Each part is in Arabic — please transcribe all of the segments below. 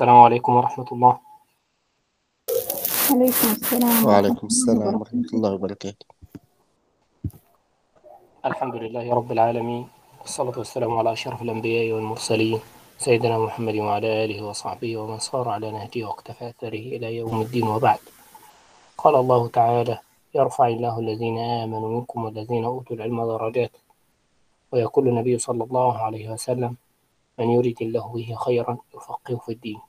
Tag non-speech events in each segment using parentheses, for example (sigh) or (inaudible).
السلام عليكم ورحمة الله. عليكم السلام وعليكم السلام ورحمة الله وبركاته. الحمد لله رب العالمين والصلاة والسلام على أشرف الأنبياء والمرسلين سيدنا محمد وعلى آله وصحبه ومن صار على نهجه واقتفى أثره إلى يوم الدين وبعد. قال الله تعالى يرفع الله الذين آمنوا منكم والذين أوتوا العلم درجات. ويقول النبي صلى الله عليه وسلم من يريد الله به خيرا يفقهه في الدين.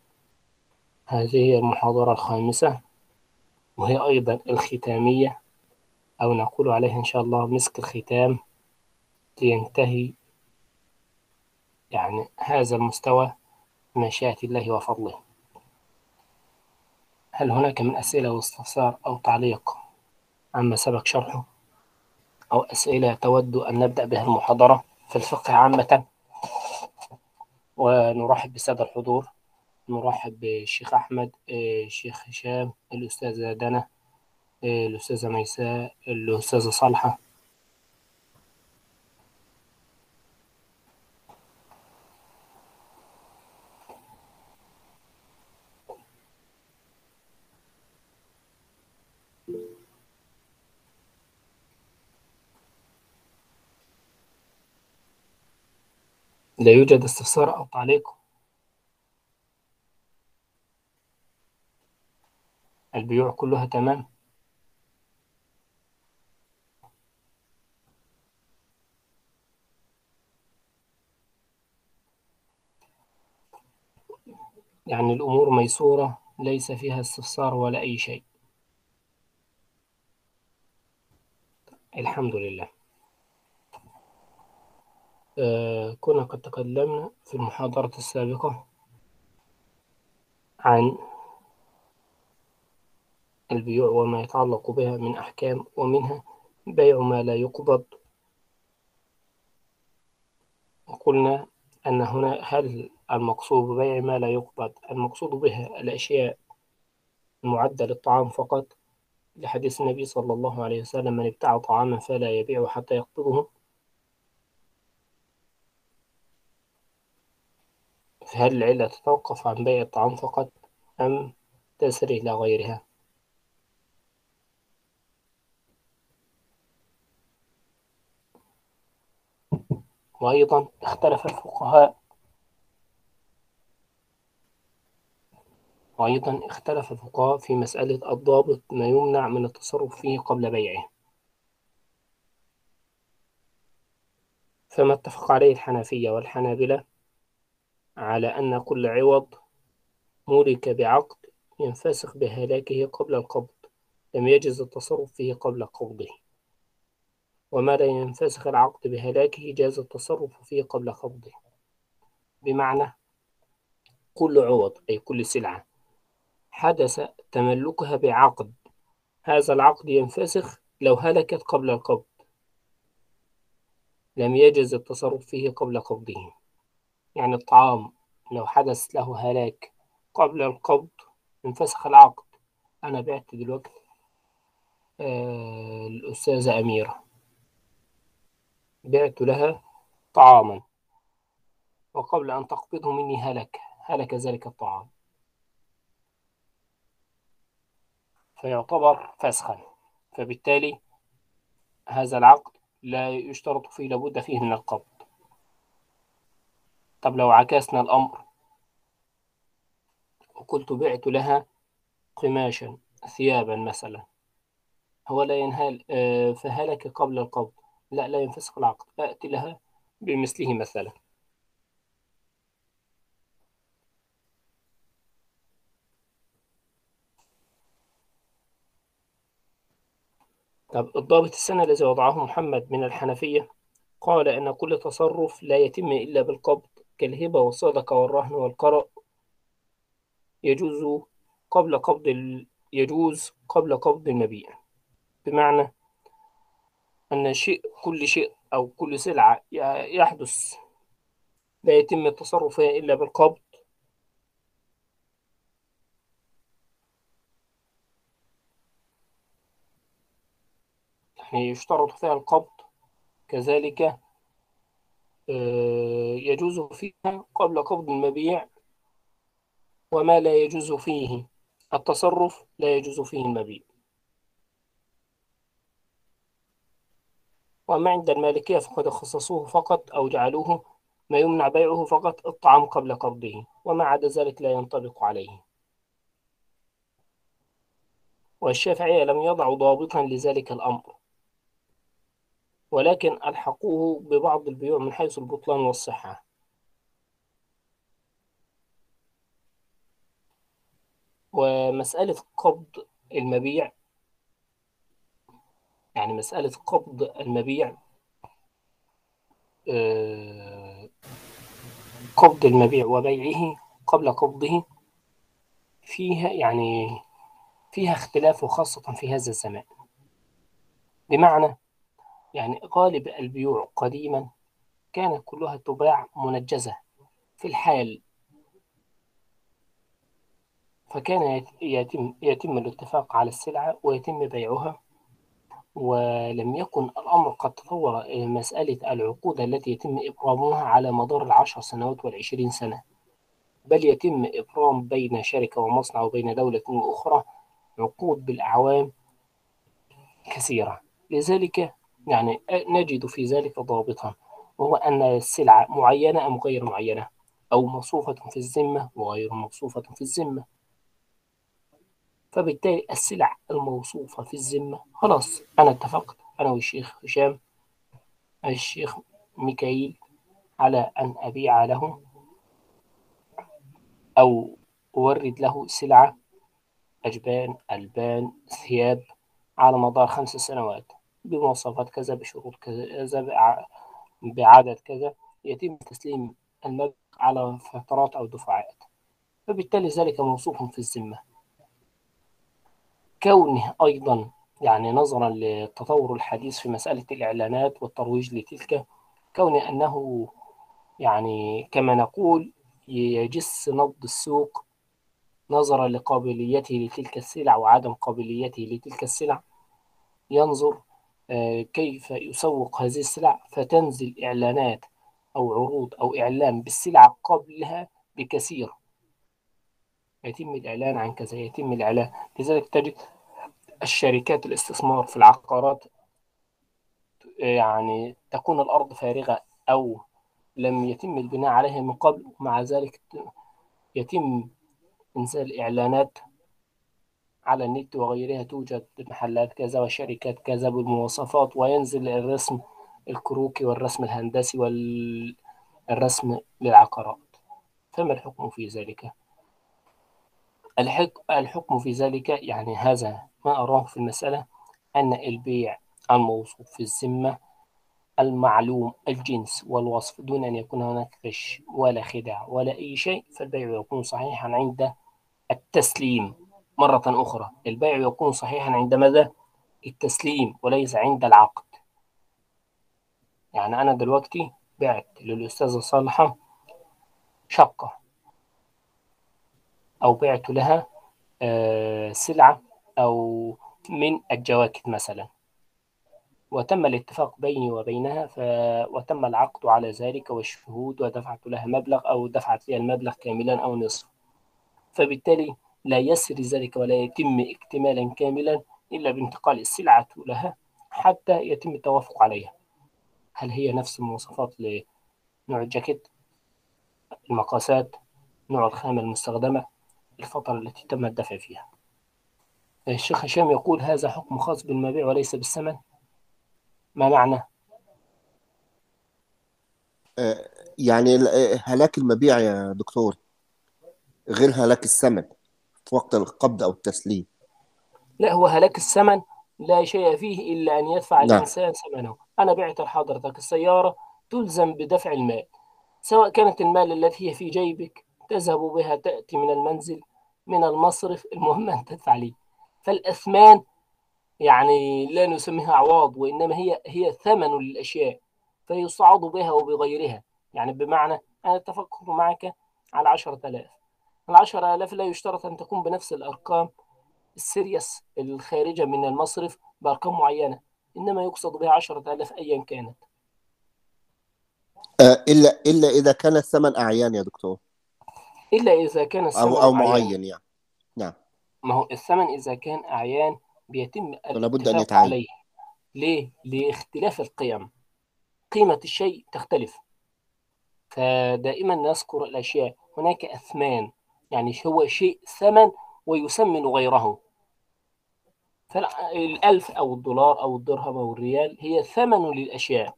هذه هي المحاضرة الخامسة وهي أيضا الختامية أو نقول عليها إن شاء الله مسك الختام لينتهي يعني هذا المستوى بمشيئة الله وفضله. هل هناك من أسئلة واستفسار أو تعليق عما سبق شرحه؟ أو أسئلة تود أن نبدأ بها المحاضرة في الفقه عامة؟ ونرحب بسادة الحضور. نرحب بالشيخ أحمد آه، الشيخ هشام الأستاذة دنا آه، الأستاذة ميساء الأستاذة صالحة. لا يوجد استفسار أو تعليق. البيوع كلها تمام. يعني الأمور ميسورة ليس فيها استفسار ولا أي شيء. الحمد لله. آه كنا قد تكلمنا في المحاضرة السابقة عن البيوع وما يتعلق بها من أحكام ومنها بيع ما لا يقبض. وقلنا أن هنا هل المقصود ببيع ما لا يقبض؟ المقصود بها الأشياء المعدة للطعام فقط. لحديث النبي صلى الله عليه وسلم من ابتاع طعاما فلا يبيعه حتى يقبضه. فهل العلة تتوقف عن بيع الطعام فقط أم تسري إلى غيرها؟ وأيضا اختلف الفقهاء. وأيضا اختلف الفقهاء في مسألة الضابط ما يمنع من التصرف فيه قبل بيعه. فما اتفق عليه الحنفية والحنابلة على أن كل عوض مولك بعقد ينفسخ بهلاكه قبل القبض. لم يجز التصرف فيه قبل قبضه. لا ينفسخ العقد بهلاكه جاز التصرف فيه قبل قبضه بمعنى كل عوض أي كل سلعة حدث تملكها بعقد هذا العقد ينفسخ لو هلكت قبل القبض. لم يجز التصرف فيه قبل قبضه. يعني الطعام لو حدث له هلاك قبل القبض انفسخ العقد. أنا بعت دلوقتي آه الأستاذة أميرة. بعت لها طعاما. وقبل أن تقبضه مني هلك هلك ذلك الطعام. فيعتبر فسخا. فبالتالي هذا العقد لا يشترط فيه لابد فيه من القبض. طب لو عكسنا الأمر وقلت بعت لها قماشا ثيابا مثلا هو لا ينهال آه، فهلك قبل القبض. لا لا ينفسخ العقد أأتي لها بمثله مثلا. طب الضابط السنة الذي وضعه محمد من الحنفية قال أن كل تصرف لا يتم إلا بالقبض كالهبة والصدقة والرهن والقرض يجوز قبل قبض. يجوز قبل قبض المبيع. بمعنى أن شيء كل شيء أو كل سلعة يحدث. لا يتم التصرف فيها إلا بالقبض. يعني يشترط فيها القبض. كذلك آه، يجوز فيها قبل قبض المبيع وما لا يجوز فيه التصرف لا يجوز فيه المبيع. وأما عند المالكية فقد خصصوه فقط أو جعلوه ما يمنع بيعه فقط الطعام قبل قبضه وما عدا ذلك لا ينطبق عليه. والشافعية لم يضعوا ضابطا لذلك الأمر. ولكن ألحقوه ببعض البيوع من حيث البطلان والصحة. ومسألة قبض المبيع يعني مسألة قبض المبيع آه، قبض المبيع وبيعه قبل قبضه فيها يعني فيها اختلاف خاصة في هذا الزمان. بمعنى يعني غالب البيوع قديما كانت كلها تباع منجزة في الحال فكان يتم يتم الاتفاق على السلعة ويتم بيعها. ولم يكن الأمر قد تطور إلى مسألة العقود التي يتم إبرامها على مدار العشر سنوات والعشرين سنة بل يتم إبرام بين شركة ومصنع وبين دولة وأخرى عقود بالأعوام كثيرة. لذلك يعني نجد في ذلك ضابطا وهو أن السلعة معينة أم غير معينة أو موصوفة في الذمة وغير موصوفة في الذمة. فبالتالي السلع الموصوفة في الذمة. خلاص أنا اتفقت. أنا والشيخ هشام الشيخ ميكائيل على أن أبيع له أو أورد له سلعة. أجبان ألبان ثياب على مدار خمس سنوات بمواصفات كذا بشروط كذا بعدد كذا يتم تسليم المبلغ على فترات أو دفعات. فبالتالي ذلك موصوف في الذمة. كونه أيضا يعني نظرا للتطور الحديث في مسألة الإعلانات والترويج لتلك كون أنه يعني كما نقول يجس نبض السوق نظرا لقابليته لتلك السلع وعدم قابليته لتلك السلع. ينظر آه، كيف يسوق هذه السلع فتنزل إعلانات أو عروض أو إعلان بالسلع قبلها بكثير. يتم الإعلان عن كذا يتم الإعلان. لذلك تجد الشركات الاستثمار في العقارات يعني تكون الأرض فارغة أو لم يتم البناء عليها من قبل ومع ذلك يتم إنزال إعلانات على النت وغيرها توجد محلات كذا وشركات كذا بالمواصفات وينزل الرسم الكروكي والرسم الهندسي والرسم للعقارات فما الحكم في ذلك؟ الحكم في ذلك يعني هذا ما أراه في المسألة أن البيع الموصوف في الذمة المعلوم الجنس والوصف دون أن يكون هناك غش ولا خداع ولا أي شيء فالبيع يكون صحيحا عند التسليم مرة أخرى البيع يكون صحيحا عند ماذا؟ التسليم وليس عند العقد يعني أنا دلوقتي بعت للأستاذة صالحة شقة أو بعت لها آه، سلعة أو من الجواكت مثلا. وتم الاتفاق بيني وبينها ف... وتم العقد على ذلك والشهود ودفعت لها مبلغ أو دفعت لي المبلغ كاملا أو نصف. فبالتالي لا يسري ذلك ولا يتم اكتمالا كاملا إلا بانتقال السلعة لها حتى يتم التوافق عليها. هل هي نفس المواصفات لنوع الجاكيت المقاسات نوع الخامة المستخدمة؟ الفترة التي تم الدفع فيها. الشيخ هشام يقول هذا حكم خاص بالمبيع وليس بالثمن. ما معنى؟ آه، يعني هلاك المبيع يا دكتور غير هلاك الثمن في وقت القبض أو التسليم. لا هو هلاك الثمن لا شيء فيه إلا أن يدفع نعم. الإنسان ثمنه. أنا بعت لحضرتك السيارة تلزم بدفع المال. سواء كانت المال التي هي في جيبك تذهب بها تأتي من المنزل من المصرف المهم أن تدفع لي. فالأثمان يعني لا نسميها أعواض وإنما هي هي ثمن للأشياء فيصعد بها وبغيرها. يعني بمعنى أنا اتفقت معك على عشرة آلاف. العشرة آلاف لا يشترط أن تكون بنفس الأرقام السيريس الخارجة من المصرف بأرقام معينة إنما يقصد بها عشرة آلاف أيا كانت. آه، إلا إلا إذا كان الثمن أعيان يا دكتور. إلا إذا كان الثمن أو أو معين يعني. ما هو الثمن إذا كان أعيان بيتم فلا بد أن يتعين عليه. ليه؟ لاختلاف القيم. قيمة الشيء تختلف. فدائما نذكر الأشياء. هناك أثمان. يعني هو شيء ثمن ويثمن غيره. فالألف أو الدولار أو الدرهم أو الريال هي ثمن للأشياء.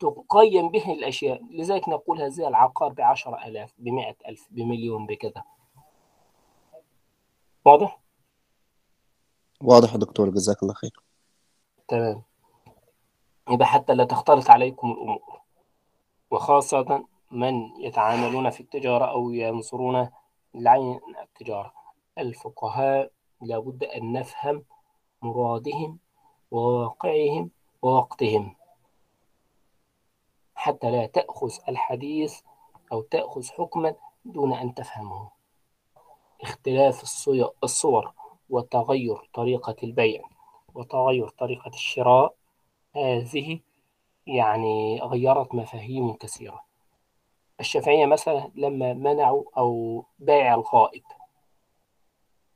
تقيم به الأشياء. لذلك نقول هذا العقار بعشر ألاف بمئة ألف بمليون بكذا. واضح؟ واضح يا دكتور جزاك الله خير. تمام. يبقى حتى لا تختلط عليكم الأمور. وخاصة من يتعاملون في التجارة أو ينظرون لعين التجارة. الفقهاء لابد أن نفهم مرادهم وواقعهم ووقتهم. حتى لا تأخذ الحديث أو تأخذ حكما دون أن تفهمه. اختلاف الصور وتغير طريقة البيع وتغير طريقة الشراء هذه يعني غيرت مفاهيم كثيرة. الشافعية مثلا لما منعوا أو بيع الغائب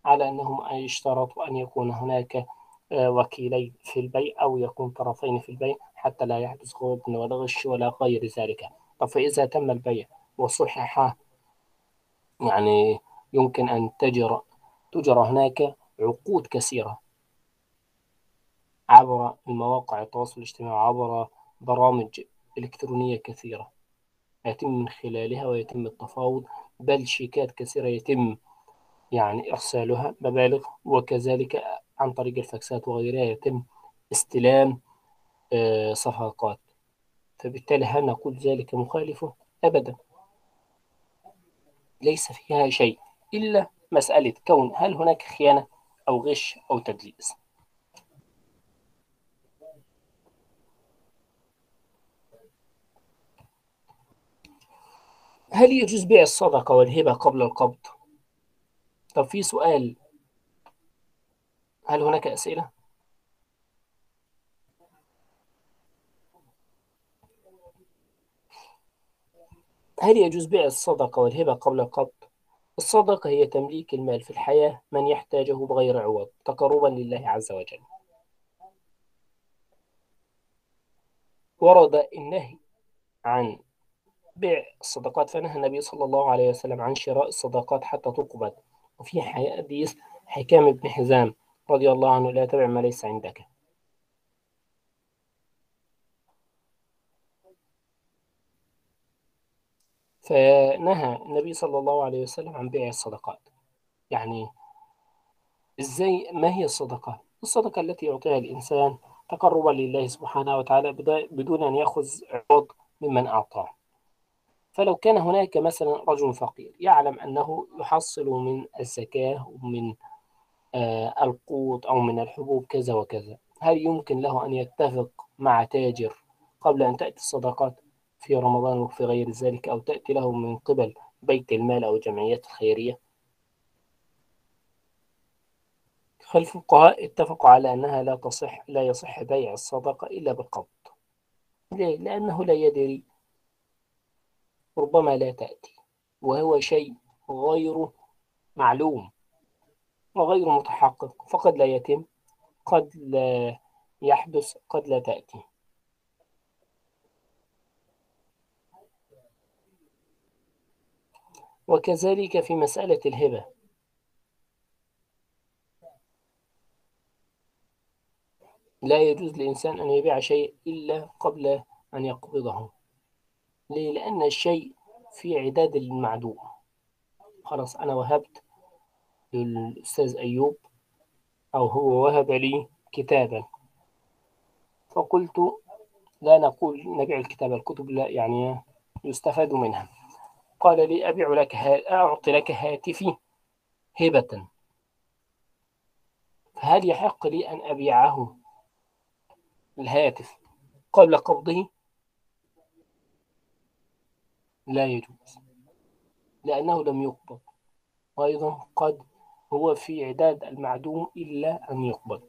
على أنهم يشترطوا أن يكون هناك آه، وكيلين في البيع أو يكون طرفين في البيع حتى لا يحدث غبن ولا غش ولا غير ذلك. فإذا تم البيع وصحح يعني يمكن أن تجرى تجرى هناك عقود كثيرة عبر المواقع التواصل الاجتماعي عبر برامج إلكترونية كثيرة يتم من خلالها ويتم التفاوض بل شيكات كثيرة يتم يعني إرسالها. مبالغ وكذلك عن طريق الفاكسات وغيرها يتم استلام آه، صفقات. فبالتالي هل نقول ذلك مخالف؟ أبدا. ليس فيها شيء. إلا مسألة كون هل هناك خيانة أو غش أو تدليس هل يجوز بيع الصدقة والهبة قبل القبض؟ طب في سؤال هل هناك أسئلة؟ هل يجوز بيع الصدقة والهبة قبل القبض؟ الصدقة هي تمليك المال في الحياة من يحتاجه بغير عوض تقربا لله عز وجل. ورد النهي عن بيع الصدقات فنهى النبي صلى الله عليه وسلم عن شراء الصدقات حتى تقبض. وفي حديث حكام بن حزام رضي الله عنه لا تبع ما ليس عندك. فنهى النبي صلى الله عليه وسلم عن بيع الصدقات. يعني إزاي ما هي الصدقة؟ الصدقة التي يعطيها الإنسان تقربا لله سبحانه وتعالى بدون أن يأخذ عوض ممن أعطاه. فلو كان هناك مثلا رجل فقير يعلم أنه يحصل من الزكاة ومن آه، القوت أو من الحبوب كذا وكذا هل يمكن له أن يتفق مع تاجر قبل أن تأتي الصدقات؟ في رمضان وفي غير ذلك أو تأتي له من قبل بيت المال أو الجمعيات الخيرية فالفقهاء اتفقوا على أنها لا تصح لا يصح بيع الصدقة إلا بالقبض. ليه؟ لأنه لا يدري ربما لا تأتي وهو شيء غير معلوم وغير متحقق فقد لا يتم قد لا يحدث قد لا تأتي. وكذلك في مسألة الهبة. لا يجوز للإنسان أن يبيع شيء إلا قبل أن يقبضه. ليه؟ لأن الشيء في عداد المعدوم. خلاص أنا وهبت للأستاذ أيوب أو هو وهب لي كتابا. فقلت لا نقول نبيع الكتاب الكتب لا يعني يستفاد منها. قال لي أبيع لك. أعطي لك هاتفي هبة فهل يحق لي أن أبيعه الهاتف قبل قبضه لا يجوز لأنه لم يقبض وأيضا قد هو في عداد المعدوم إلا أن يقبض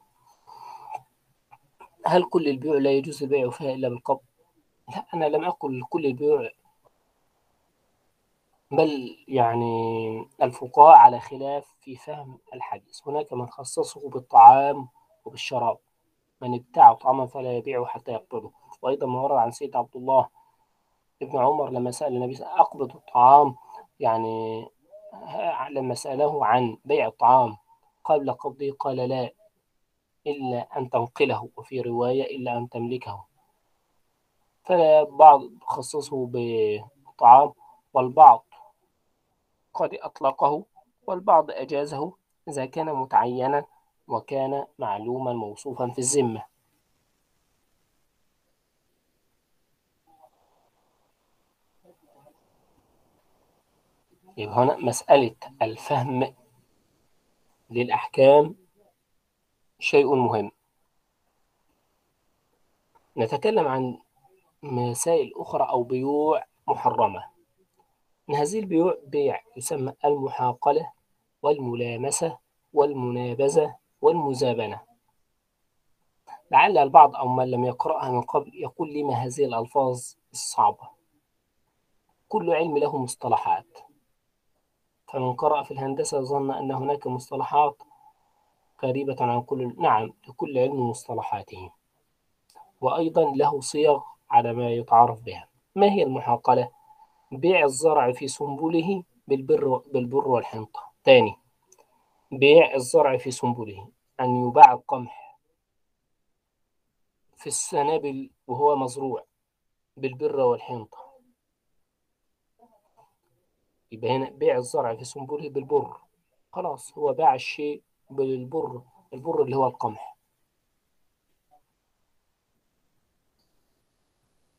هل كل البيوع لا يجوز البيع فيها إلا بالقبض؟ لا أنا لم أقل كل البيوع بل يعني الفقهاء على خلاف في فهم الحديث. هناك من خصصه بالطعام وبالشراب من ابتاع طعاما فلا يبيعه حتى يقبضه وأيضا ما ورد عن سيد عبد الله ابن عمر لما سأل النبي أقبض الطعام يعني لما سأله عن بيع الطعام قبل قبضه قال لا إلا أن تنقله وفي رواية إلا أن تملكه. فالبعض خصصه بالطعام والبعض قد أطلقه والبعض أجازه إذا كان متعينا وكان معلوما موصوفا في الذمة. يبقى هنا مسألة الفهم للأحكام شيء مهم. نتكلم عن مسائل أخرى أو بيوع محرمة. من هذه البيوع بيع يسمى المحاقلة والملامسة والمنابذة والمزابنة. لعل البعض أو من لم يقرأها من قبل يقول لما هذه الألفاظ الصعبة؟ كل علم له مصطلحات. فمن قرأ في الهندسة ظن أن هناك مصطلحات قريبة عن كل نعم لكل علم مصطلحاته. وأيضا له صيغ على ما يتعارف بها. ما هي المحاقلة؟ بيع الزرع في سنبله بالبر, بالبر والحنطة. ثاني بيع الزرع في سنبله أن يباع القمح في السنابل وهو مزروع بالبر والحنطة. يبقى هنا بيع الزرع في سنبله بالبر. خلاص هو باع الشيء بالبر البر اللي هو القمح.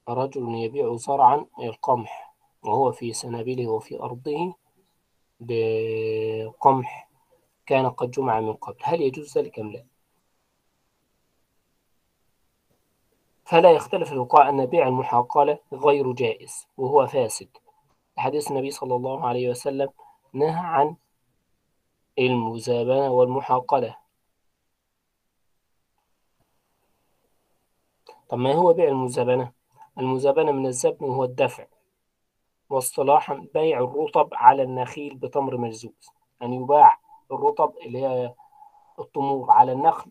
رجل يبيع زرعا القمح. وهو في سنابله وفي أرضه بقمح كان قد جمع من قبل. هل يجوز ذلك أم لا؟ فلا يختلف الوقاع أن بيع المحاقلة غير جائز وهو فاسد. حديث النبي صلى الله عليه وسلم نهى عن المزابنة والمحاقلة طب ما هو بيع المزابنة؟ المزابنة من الزبن وهو الدفع. واصطلاحا بيع الرطب على النخيل بتمر مجزوز أن يباع الرطب اللي هي التمور على النخل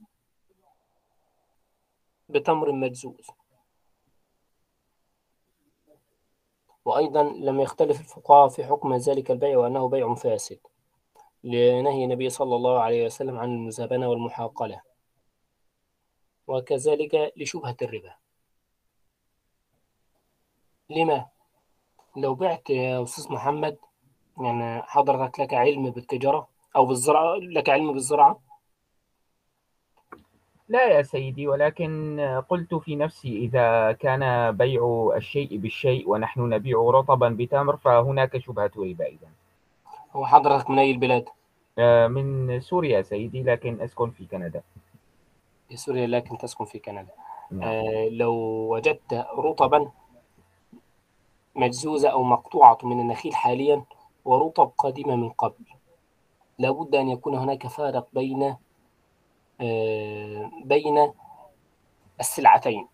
بتمر مجزوز وأيضا لم يختلف الفقهاء في حكم ذلك البيع وأنه بيع فاسد لنهي النبي صلى الله عليه وسلم عن المزابنة والمحاقلة وكذلك لشبهة الربا. لما؟ لو بعت يا أستاذ محمد يعني حضرتك لك علم بالتجارة أو بالزراعة لك علم بالزراعة لا يا سيدي ولكن قلت في نفسي إذا كان بيع الشيء بالشيء ونحن نبيع رطبا بتمر فهناك شبهة ربا إذا هو حضرتك من أي البلاد؟ من سوريا سيدي لكن أسكن في كندا في سوريا لكن تسكن في كندا نعم. آه لو وجدت رطبا مجزوزة أو مقطوعة من النخيل حاليا ورطب قديمة من قبل. لابد أن يكون هناك فارق بين آه بين السلعتين.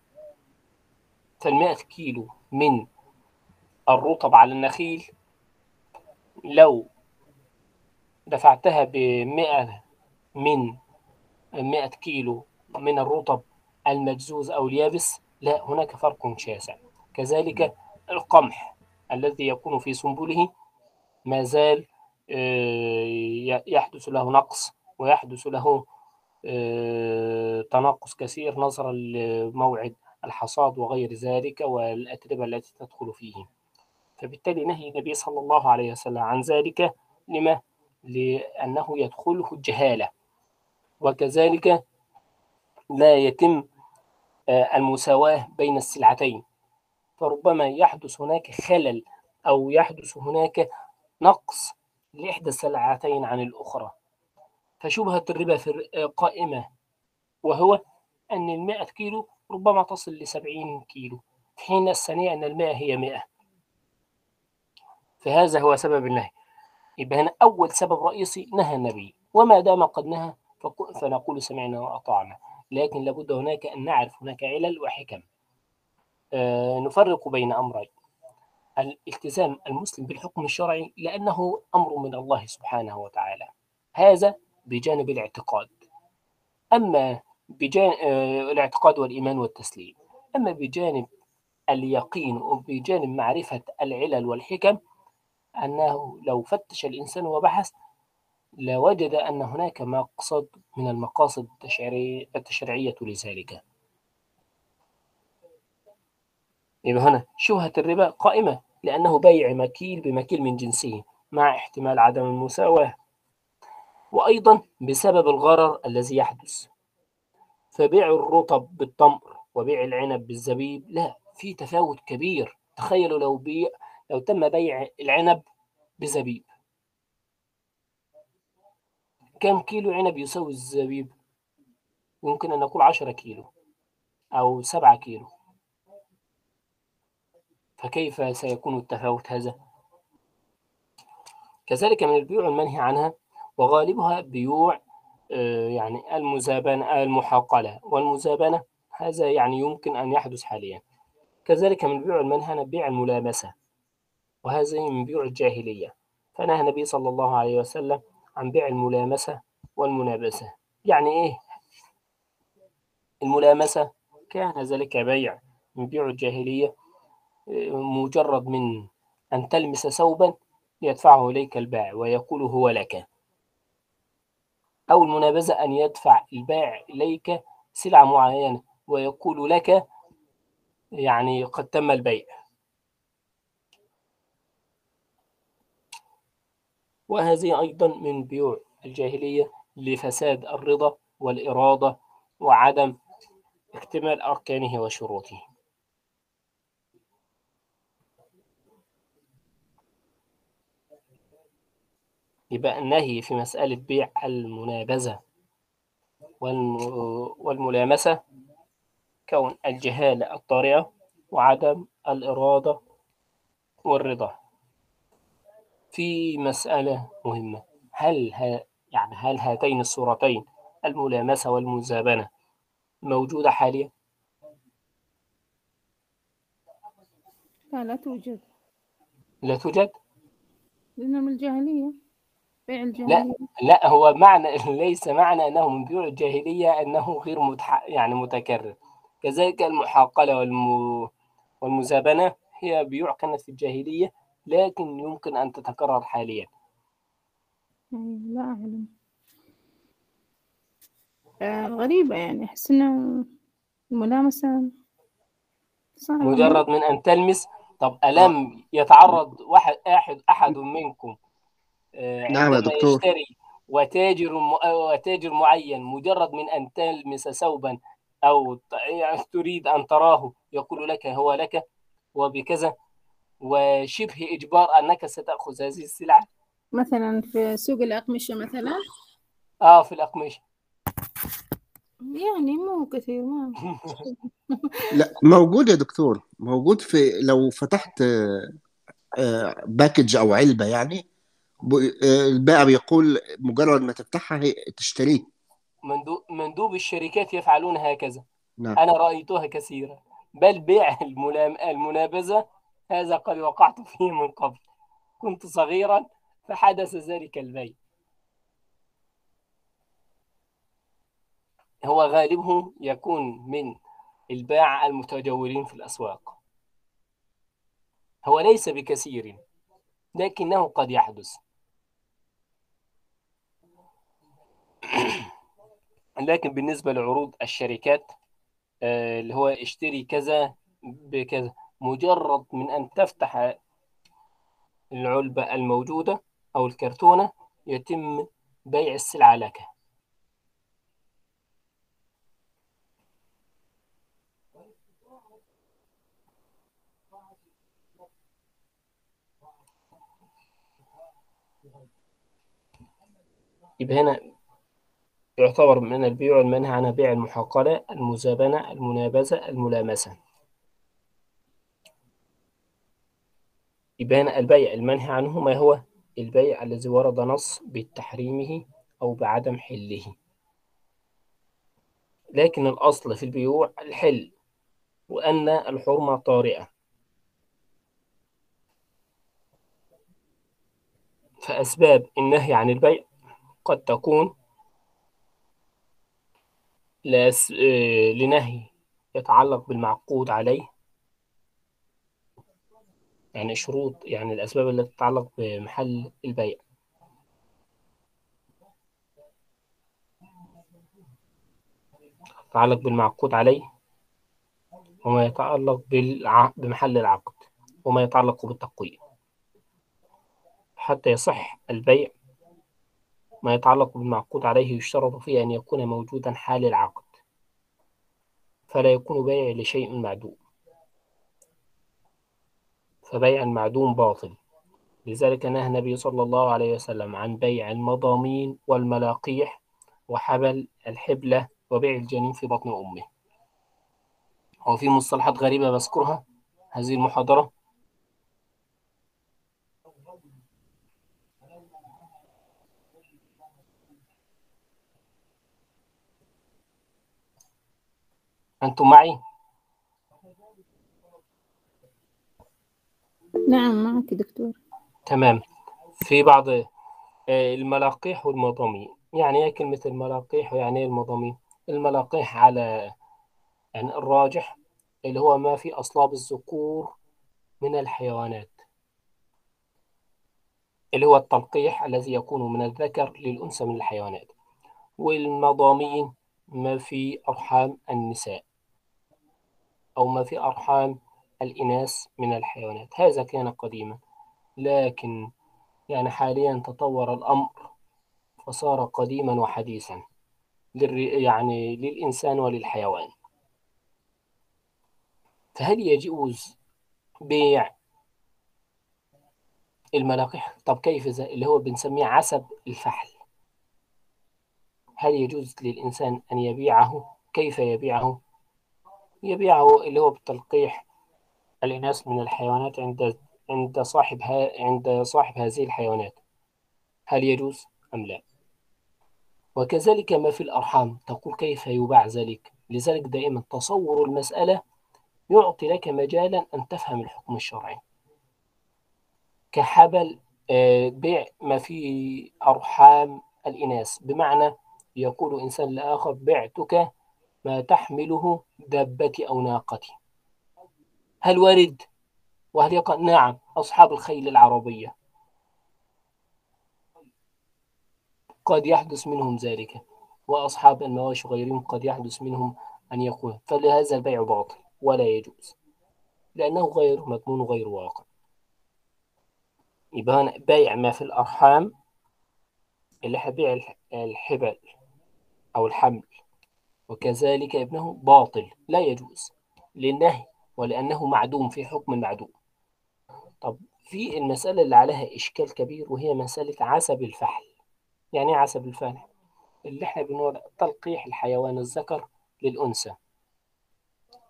فالمائة كيلو من الرطب على النخيل لو دفعتها بمئة من مئة كيلو من الرطب المجزوز أو اليابس لا هناك فرق شاسع. كذلك القمح الذي يكون في سنبله ما زال يحدث له نقص ويحدث له تناقص كثير نظرا لموعد الحصاد وغير ذلك والأتربة التي تدخل فيه. فبالتالي نهي النبي صلى الله عليه وسلم عن ذلك. لما؟ لأنه يدخله الجهالة وكذلك لا يتم المساواة بين السلعتين. فربما يحدث هناك خلل أو يحدث هناك نقص لإحدى السلعتين عن الأخرى. فشبهة الربا في قائمة وهو أن المائة كيلو ربما تصل لسبعين كيلو في حين الثانية أن المائة هي مائة. فهذا هو سبب النهي. يبقى هنا أول سبب رئيسي نهى النبي. وما دام قد نهى فنقول سمعنا وأطعنا. لكن لابد هناك أن نعرف هناك علل وحكم. آه نفرق بين أمرين. الالتزام المسلم بالحكم الشرعي لأنه أمر من الله سبحانه وتعالى. هذا بجانب الاعتقاد. أما بجانب الاعتقاد والإيمان والتسليم. أما بجانب اليقين وبجانب معرفة العلل والحكم أنه لو فتش الإنسان وبحث لوجد أن هناك مقصد من المقاصد التشريعية لذلك. يبقى هنا شبهة الربا قائمة لأنه بيع مكيل بمكيل من جنسه مع احتمال عدم المساواة وأيضا بسبب الغرر الذي يحدث. فبيع الرطب بالتمر وبيع العنب بالزبيب لا في تفاوت كبير. تخيلوا لو بيع لو تم بيع العنب بزبيب. كم كيلو عنب يساوي الزبيب؟ يمكن أن نقول عشرة كيلو أو سبعة كيلو. فكيف سيكون التفاوت هذا؟ كذلك من البيوع المنهي عنها وغالبها بيوع يعني المزابنة المحاقلة والمزابنة هذا يعني يمكن أن يحدث حاليا. كذلك من بيوع المنهي عن بيع الملامسة وهذه من بيوع الجاهلية. فنهى النبي صلى الله عليه وسلم عن بيع الملامسة والمنابسة. يعني إيه؟ الملامسة؟ كان ذلك بيع من بيوع الجاهلية. مجرد من أن تلمس ثوبا يدفعه إليك البائع ويقول هو لك. أو المنابذة أن يدفع البائع إليك سلعة معينة ويقول لك يعني قد تم البيع. وهذه أيضا من بيوع الجاهلية لفساد الرضا والإرادة وعدم اكتمال أركانه وشروطه. يبقى النهي في مسألة بيع المنابذة والملامسة كون الجهالة الطارئة وعدم الإرادة والرضا في مسألة مهمة هل ها يعني هل هاتين الصورتين الملامسة والمزابنة موجودة حاليا؟ لا لا توجد لا توجد؟ لأنها من الجاهلية بيع لا الجاهلية؟ لا هو معنى (laughs) ليس معنى أنه من بيوع الجاهلية أنه غير متح... يعني متكرر. كذلك المحاقلة والم... والمزابنة هي بيوع كانت في الجاهلية لكن يمكن أن تتكرر حاليا. يعني لا أعلم. آه غريبة يعني أحس إنه الملامسة صعبة. مجرد من أن تلمس طب ألم يتعرض واحد أحد أحد منكم آه، نعم يا دكتور. يشتري وتاجر م... وتاجر معين مجرد من أن تلمس ثوبا يعني تريد أن تراه يقول لك هو لك وبكذا وشبه إجبار أنك ستأخذ هذه السلعة. مثلا في سوق الأقمشة مثلا؟ آه في الأقمشة. يعني مو كثير ما (laughs) لا موجود يا دكتور موجود في لو فتحت آه، آه، باكج أو علبة يعني آه، البائع بيقول مجرد ما تفتحها هي تشتريه. مندو- مندوب الشركات يفعلون هكذا. نعم. أنا رأيتها كثيرا بل بيع الملام... المنابذة هذا قد وقعت فيه من قبل. كنت صغيرا فحدث ذلك البيع. هو غالبه يكون من الباعة المتجولين في الأسواق. هو ليس بكثير لكنه قد يحدث. لكن بالنسبة لعروض الشركات آه، اللي هو اشتري كذا بكذا مجرد من أن تفتح العلبة الموجودة أو الكرتونة يتم بيع السلعة لك. يبقى هنا يعتبر من البيع المنهي عن بيع المحاقلة المزابنة المنابذة الملامسة. هنا البيع المنهي عنه ما هو؟ البيع الذي ورد نص بتحريمه أو بعدم حله. لكن الأصل في البيوع الحل وأن الحرمة طارئة. فأسباب النهي عن البيع قد تكون لأس... آه، لنهي يتعلق بالمعقود عليه. يعني شروط يعني الأسباب التي تتعلق بمحل البيع. يتعلق بالمعقود عليه وما يتعلق بالع... بمحل العقد وما يتعلق بالتقويم. حتى يصح البيع ما يتعلق بالمعقود عليه يشترط فيه أن يكون موجودا حال العقد فلا يكون بيع لشيء معدوم. فبيع المعدوم باطل. لذلك نهى النبي صلى الله عليه وسلم عن بيع المضامين والملاقيح وحبل الحبلة وبيع الجنين في بطن أمه. هو في مصطلحات غريبة بذكرها هذه المحاضرة. أنتم معي؟ نعم معك دكتور. تمام. في بعض آه، الملاقيح والمضامين. يعني إيه كلمة الملاقيح ويعني إيه المضامين؟ الملاقيح على يعني الراجح اللي هو ما في أصلاب الذكور من الحيوانات. اللي هو التلقيح الذي يكون من الذكر للأنثى من الحيوانات. والمضامين ما في أرحام النساء. أو ما في أرحام الإناث من الحيوانات. هذا كان قديما لكن يعني حاليا تطور الأمر فصار قديما وحديثا. يعني للإنسان وللحيوان. فهل يجوز بيع الملاقيح؟ طب كيف ذا اللي هو بنسميه عسب الفحل؟ هل يجوز للإنسان أن يبيعه؟ كيف يبيعه؟ يبيعه اللي هو بالتلقيح الإناث من الحيوانات عند عند صاحب ها عند صاحب هذه الحيوانات. هل يجوز أم لا؟ وكذلك ما في الأرحام تقول كيف يباع ذلك؟ لذلك دائما تصور المسألة يعطي لك مجالا أن تفهم الحكم الشرعي. كحبل آه، بيع ما في أرحام الإناث. بمعنى يقول إنسان لآخر بعتك ما تحمله دابتي أو ناقتي هل وارد؟ وهل يقع؟ نعم أصحاب الخيل العربية. قد يحدث منهم ذلك وأصحاب المواشي غيرهم قد يحدث منهم أن يقول فلهذا البيع باطل ولا يجوز لأنه غير مضمون غير واقع. يبقى بيع ما في الأرحام اللي هبيع الحبل أو الحمل. وكذلك ابنه باطل لا يجوز للنهي ولأنه معدوم في حكم المعدوم طب في المسألة اللي عليها إشكال كبير وهي مسألة عسب الفحل. يعني إيه عسب الفحل؟ اللي إحنا بنقول تلقيح الحيوان الذكر للأنثى.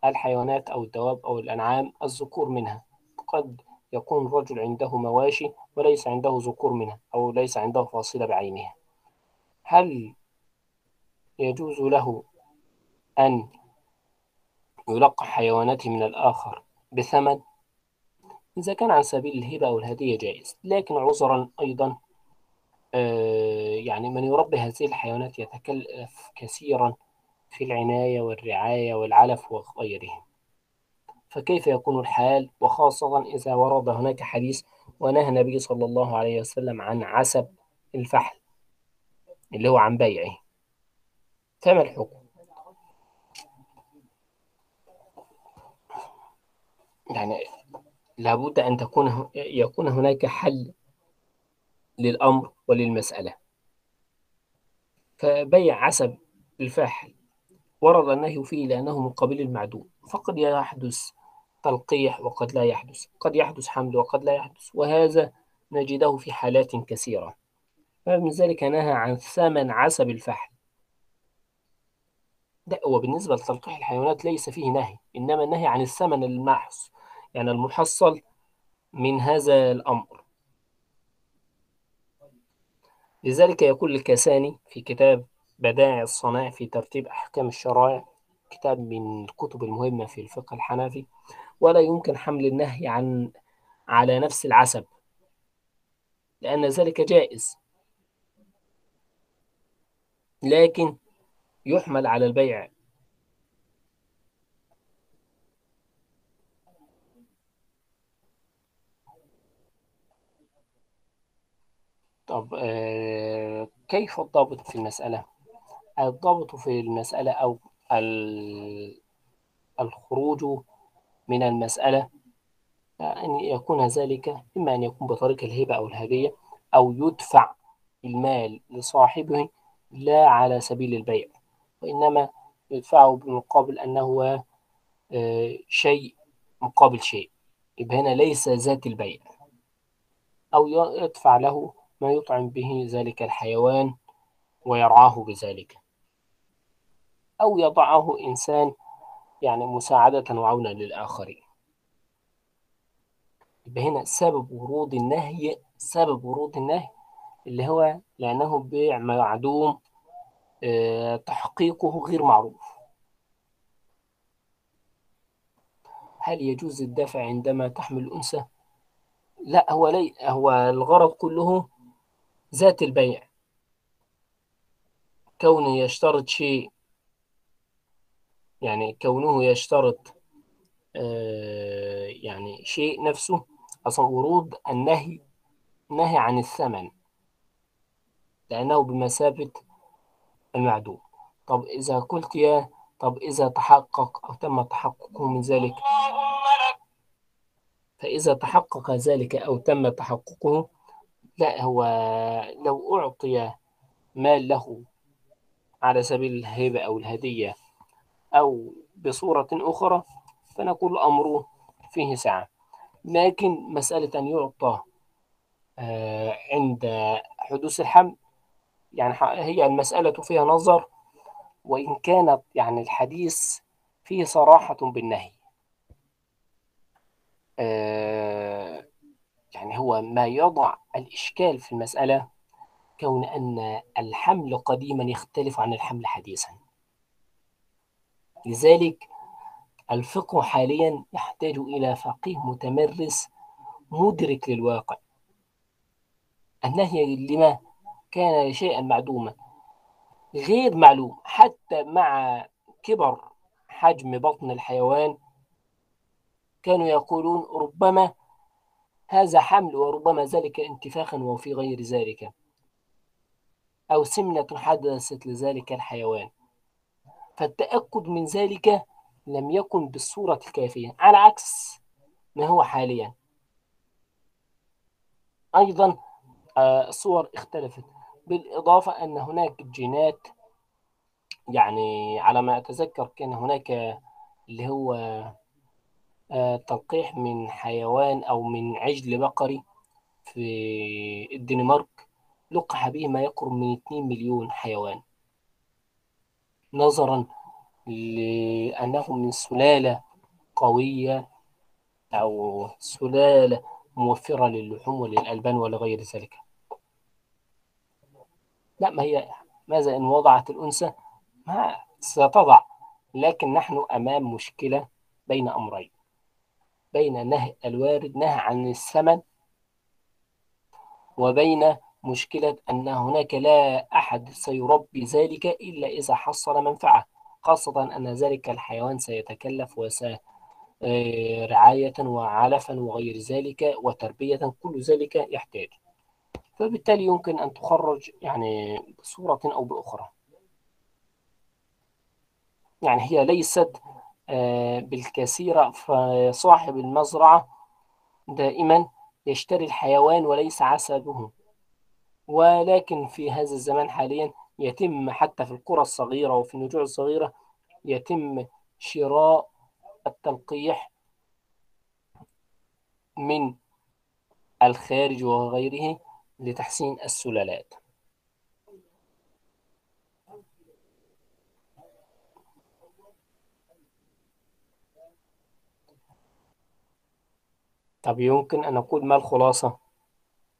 الحيوانات أو الدواب أو الأنعام الذكور منها. قد يكون الرجل عنده مواشي وليس عنده ذكور منها أو ليس عنده فاصلة بعينها. هل يجوز له أن يلقح حيواناته من الآخر بثمن. إذا كان عن سبيل الهبة أو الهدية جائز لكن عذرا أيضا آه، يعني من يربي هذه الحيوانات يتكلف كثيرا في العناية والرعاية والعلف وغيرهم. فكيف يكون الحال؟ وخاصة إذا ورد هناك حديث ونهى النبي صلى الله عليه وسلم عن عسب الفحل اللي هو عن بيعه. فما الحكم؟ يعني لابد أن تكون يكون هناك حل للأمر وللمسألة. فبيع عسب الفاحل. ورد النهي فيه لأنه من قبيل المعدوم. فقد يحدث تلقيح وقد لا يحدث. قد يحدث حمل وقد لا يحدث. وهذا نجده في حالات كثيرة. فمن ذلك نهى عن ثمن عسب الفحل لا وبالنسبة لتلقيح الحيوانات ليس فيه نهي إنما النهي عن الثمن المحص يعني المحصل من هذا الأمر. لذلك يقول الكساني في كتاب بدائع الصنائع في ترتيب أحكام الشرائع كتاب من الكتب المهمة في الفقه الحنفي ولا يمكن حمل النهي عن على نفس العسب لأن ذلك جائز. لكن يحمل على البيع طب آه، كيف الضابط في المسألة؟ الضابط في المسألة أو ال- الخروج من المسألة أن يكون ذلك إما أن يكون بطريق الهبة أو الهدية أو يدفع المال لصاحبه لا على سبيل البيع وإنما يدفعه بمقابل أنه آه، شيء مقابل شيء يبقى هنا ليس ذات البيع أو يدفع له ما يطعم به ذلك الحيوان ويرعاه بذلك. أو يضعه إنسان يعني مساعدة وعونا للآخرين. يبقى هنا سبب ورود النهي سبب ورود النهي اللي هو لأنه بيع معدوم آه، تحقيقه غير معروف. هل يجوز الدفع عندما تحمل الأنثى؟ لا هو لي هو الغرض كله ذات البيع. كونه يشترط شيء يعني كونه يشترط آه، يعني شيء نفسه أصلا ورود النهي نهي عن الثمن لأنه بمثابة المعدوم. طب إذا قلت يا طب إذا تحقق أو تم تحققه من ذلك فإذا تحقق ذلك أو تم تحققه لا هو لو أعطي مال له على سبيل الهبة أو الهدية أو بصورة أخرى فنقول أمره فيه سعة لكن مسألة أن يعطى آه، عند حدوث الحمل يعني هي المسألة فيها نظر وإن كانت يعني الحديث فيه صراحة بالنهي. آه، يعني هو ما يضع الإشكال في المسألة كون أن الحمل قديما يختلف عن الحمل حديثا. لذلك الفقه حاليا يحتاج إلى فقيه متمرس مدرك للواقع. النهي لما كان شيئا معدوما غير معلوم حتى مع كبر حجم بطن الحيوان كانوا يقولون ربما هذا حمل وربما ذلك انتفاخا وفي غير ذلك. أو سمنة حدثت لذلك الحيوان. فالتأكد من ذلك لم يكن بالصورة الكافية. على عكس ما هو حاليا. أيضا آه، الصور اختلفت. بالإضافة أن هناك جينات يعني على ما أتذكر كان هناك اللي هو تلقيح من حيوان أو من عجل بقري في الدنمارك لقح به ما يقرب من 2 مليون حيوان. نظرا لأنه من سلالة قوية أو سلالة موفرة للحوم وللألبان ولغير ذلك. لا ما هي ماذا إن وضعت الأنثى؟ ما ستضع لكن نحن أمام مشكلة بين أمرين. بين نهي الوارد نهى عن الثمن وبين مشكلة أن هناك لا أحد سيربي ذلك إلا إذا حصل منفعة خاصة أن ذلك الحيوان سيتكلف وس رعاية وعلفا وغير ذلك وتربية كل ذلك يحتاج. فبالتالي يمكن أن تخرج يعني بصورة أو بأخرى. يعني هي ليست بالكثيرة فصاحب المزرعة دائما يشتري الحيوان وليس عسبه. ولكن في هذا الزمان حاليا يتم حتى في القرى الصغيرة وفي النجوع الصغيرة يتم شراء التلقيح من الخارج وغيره لتحسين السلالات. طب يمكن أن أقول ما الخلاصة؟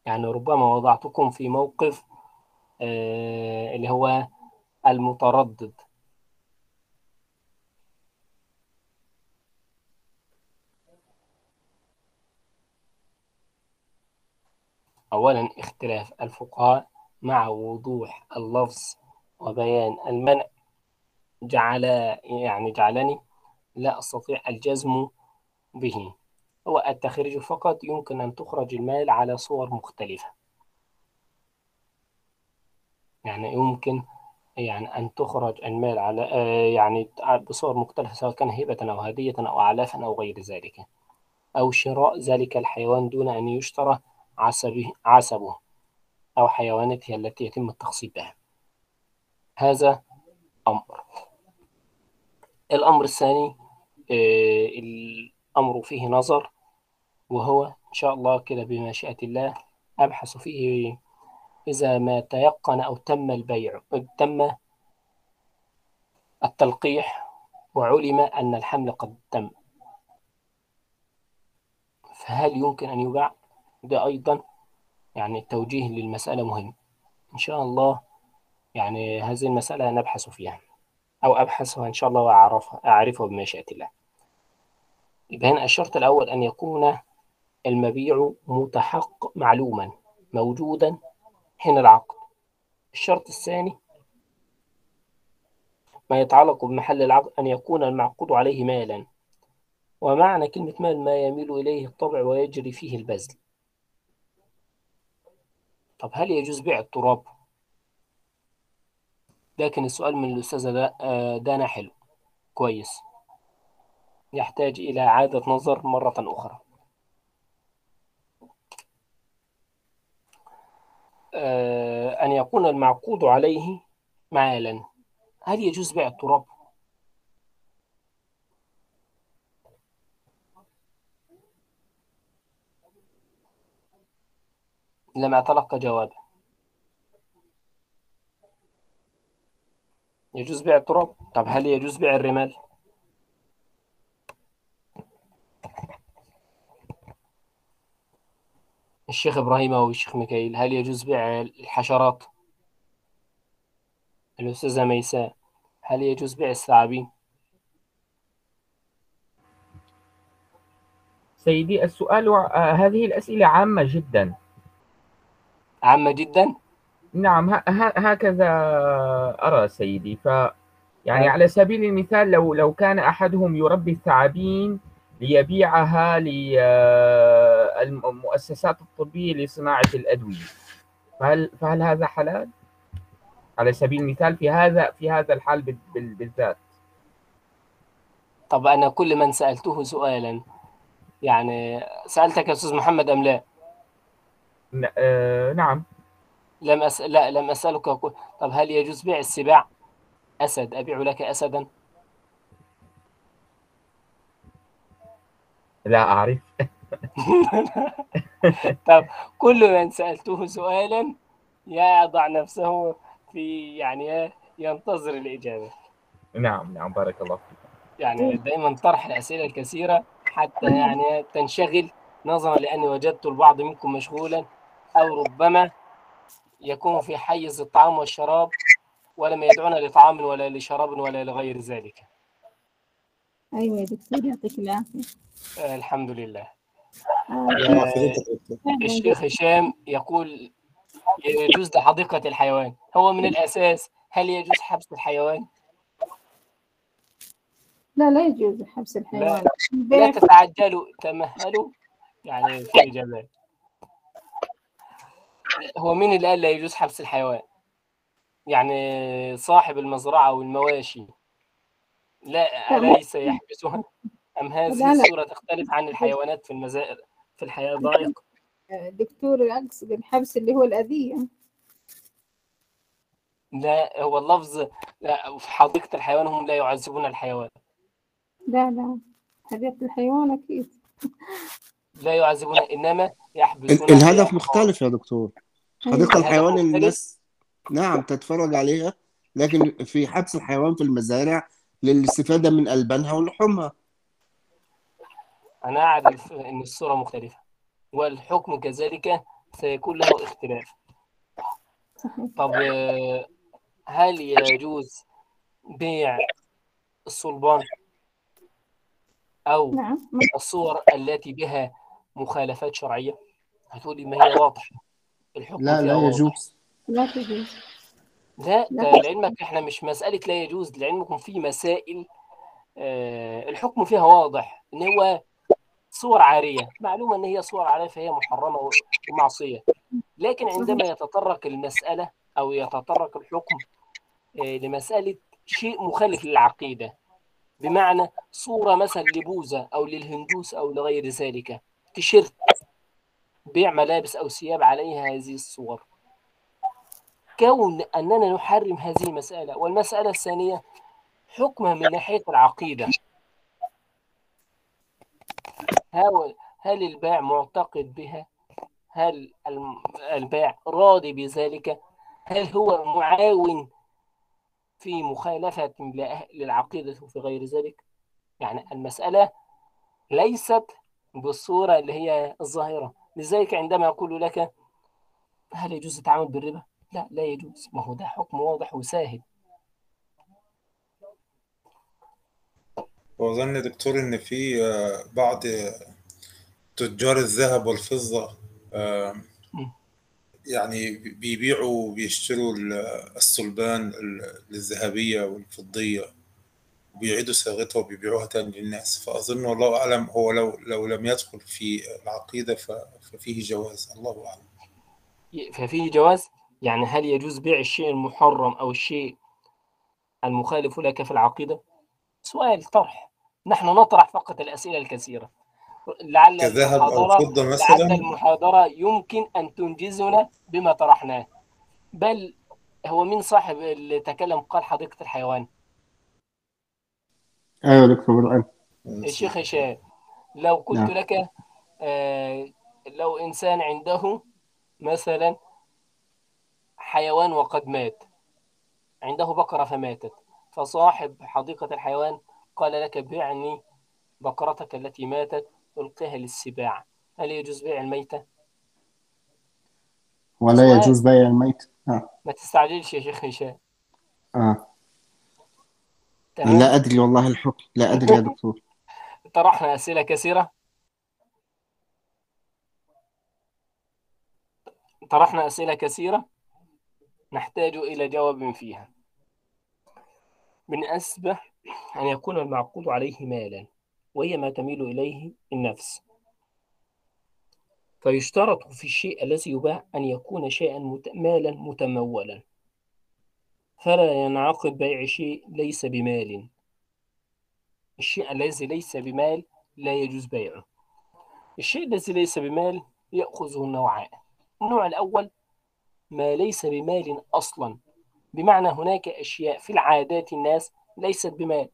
يعني ربما وضعتكم في موقف آه اللي هو المتردد. أولا اختلاف الفقهاء مع وضوح اللفظ وبيان المنع. جعل يعني جعلني لا أستطيع الجزم به. هو التخريج فقط يمكن أن تخرج المال على صور مختلفة. يعني يمكن يعني أن تخرج المال على آه، يعني بصور مختلفة سواء كان هبة أو هدية أو أعلافا أو غير ذلك أو شراء ذلك الحيوان دون أن يشترى عصبه, عصبه أو حيوانته التي يتم التخصيص بها. هذا أمر. الأمر الثاني الأمر فيه نظر وهو إن شاء الله كده بمشيئة الله أبحث فيه إذا ما تيقن أو تم البيع تم التلقيح وعلم أن الحمل قد تم. فهل يمكن أن يباع؟ ده أيضا يعني التوجيه للمسألة مهم. إن شاء الله يعني هذه المسألة نبحث فيها أو أبحثها إن شاء الله وأعرفها أعرفها بمشيئة الله. يبقى هنا الشرط الأول أن يكون المبيع متحق معلوما موجودا حين العقد. الشرط الثاني ما يتعلق بمحل العقد أن يكون المعقود عليه مالا. ومعنى كلمة مال ما يميل إليه الطبع ويجري فيه البذل. طب هل يجوز بيع التراب؟ لكن السؤال من الأستاذة ده آه، دانا حلو. كويس. يحتاج إلى إعادة نظر مرة أخرى. آه، أن يكون المعقود عليه مالا هل يجوز بيع التراب؟ لم أتلقى جوابا. يجوز بيع التراب؟ طب هل يجوز بيع الرمال؟ الشيخ إبراهيم أو الشيخ ميكائيل هل يجوز بيع الحشرات؟ الأستاذة ميساء هل يجوز بيع الثعابين؟ سيدي السؤال آه، هذه الأسئلة عامة جدا. عامة جدا؟ نعم هكذا أرى سيدي. ف يعني على سبيل المثال لو لو كان أحدهم يربي الثعابين ليبيعها للمؤسسات الطبية لصناعة الأدوية. فهل فهل هذا حلال؟ على سبيل المثال في هذا في هذا الحال بالذات. طب أنا كل من سألته سؤالا يعني سألتك يا أستاذ محمد أم لا؟ آه، نعم. لم أس... لا لم أسألك. أقول طب هل يجوز بيع السباع أسد؟ أبيع لك أسدا؟ لا أعرف. (laughs) (laughs) طب كل من سألته سؤالا يضع نفسه في يعني ينتظر الإجابة. نعم نعم بارك الله فيك. يعني دائما طرح الأسئلة الكثيرة حتى يعني تنشغل نظرا لأني وجدت البعض منكم مشغولا أو ربما يكون في حيز الطعام والشراب ولم يدعونا لطعام ولا لشراب ولا لغير ذلك. أيوة يا دكتور يعطيك العافية. آه الحمد لله. الشيخ هشام يقول يجوز لحديقة الحيوان. هو من الأساس هل يجوز حبس الحيوان؟ لا لا يجوز حبس الحيوان. لا, لا تتعجلوا تمهلوا. يعني في إجابات هو مين اللي قال لا يجوز حبس الحيوان. يعني صاحب المزرعة والمواشي. لا أليس يحبسها؟ أم هذه الصورة تختلف عن الحيوانات في المزائر في الحياة ضائق؟ دكتور أقصد الحبس اللي هو الأذية. لا هو اللفظ لا في حديقة الحيوان هم لا يعذبون الحيوان. لا لا. حديقة الحيوان أكيد. لا يعذبون إنما يحبسون الهدف مختلف يا دكتور. حديقة الحيوان الناس نعم تتفرج عليها لكن في حبس الحيوان في المزارع للاستفادة من ألبانها ولحومها. أنا أعرف أن الصورة مختلفة والحكم كذلك سيكون له اختلاف. طب هل يجوز بيع الصلبان أو نعم الصور التي بها مخالفات شرعية؟ هتقولي ما هي واضحة الحكم لا لا يجوز. لا تجوز. لا لعلمك إحنا مش مسألة لا يجوز لعلمكم في مسائل آه، الحكم فيها واضح إن هو صور عارية معلومة إن هي صور عارية فهي محرمة ومعصية. لكن عندما يتطرق المسألة أو يتطرق الحكم آه، لمسألة شيء مخالف للعقيدة بمعنى صورة مثلا لبوذا أو للهندوس أو لغير ذلك تيشيرت بيع ملابس أو ثياب عليها هذه الصور. كون أننا نحرم هذه المسألة والمسألة الثانية حكمها من ناحية العقيدة. هل هل البائع معتقد بها؟ هل البائع راضي بذلك؟ هل هو معاون في مخالفة للعقيدة وفي غير ذلك؟ يعني المسألة ليست بالصورة اللي هي الظاهرة. لذلك عندما أقول لك هل يجوز التعامل بالربا؟ لا لا يجوز. ما هو ده حكم واضح وساهل. يا دكتور إن في آه، بعض تجار الذهب والفضة آه،. يعني بيبيعوا وبيشتروا ال- الصلبان ال- الذهبية والفضية وبيعيدوا صياغتها وبيبيعوها تاني للناس. فأظن والله أعلم هو لو لو لم يدخل في العقيدة ففيه جواز الله أعلم. ففيه جواز؟ يعني هل يجوز بيع الشيء المحرم أو الشيء المخالف لك في العقيدة؟ سؤال طرح. نحن نطرح فقط الأسئلة الكثيرة. لعل كذهب أو المحاضرة فضة لعل مثلا؟ المحاضرة يمكن أن تنجزنا بما طرحناه. بل هو مين صاحب اللي تكلم قال حديقة الحيوان. أيوه يا دكتور الشيخ هشام لو قلت نعم. لك آه، لو إنسان عنده مثلا حيوان وقد مات عنده بقرة فماتت فصاحب حديقة الحيوان قال لك بعني بقرتك التي ماتت ألقيها للسباع. هل يجوز بيع الميتة؟ ولا. يجوز بيع الميت آه. ما تستعجلش يا شيخ هشام. آه. تمام؟ لا أدري والله الحكم. لا أدري يا دكتور. (laughs) طرحنا أسئلة كثيرة. طرحنا أسئلة كثيرة. نحتاج إلى جواب فيها. من أسبح أن يكون المعقود عليه مالا وهي ما تميل إليه النفس. فيشترط في الشيء الذي يباع أن يكون شيئا مالا متمولا. فلا ينعقد بيع شيء ليس بمال. الشيء الذي ليس بمال لا يجوز بيعه. الشيء الذي ليس بمال يأخذه النوعان. النوع الأول ما ليس بمال أصلا. بمعنى هناك أشياء في العادات الناس ليست بمال.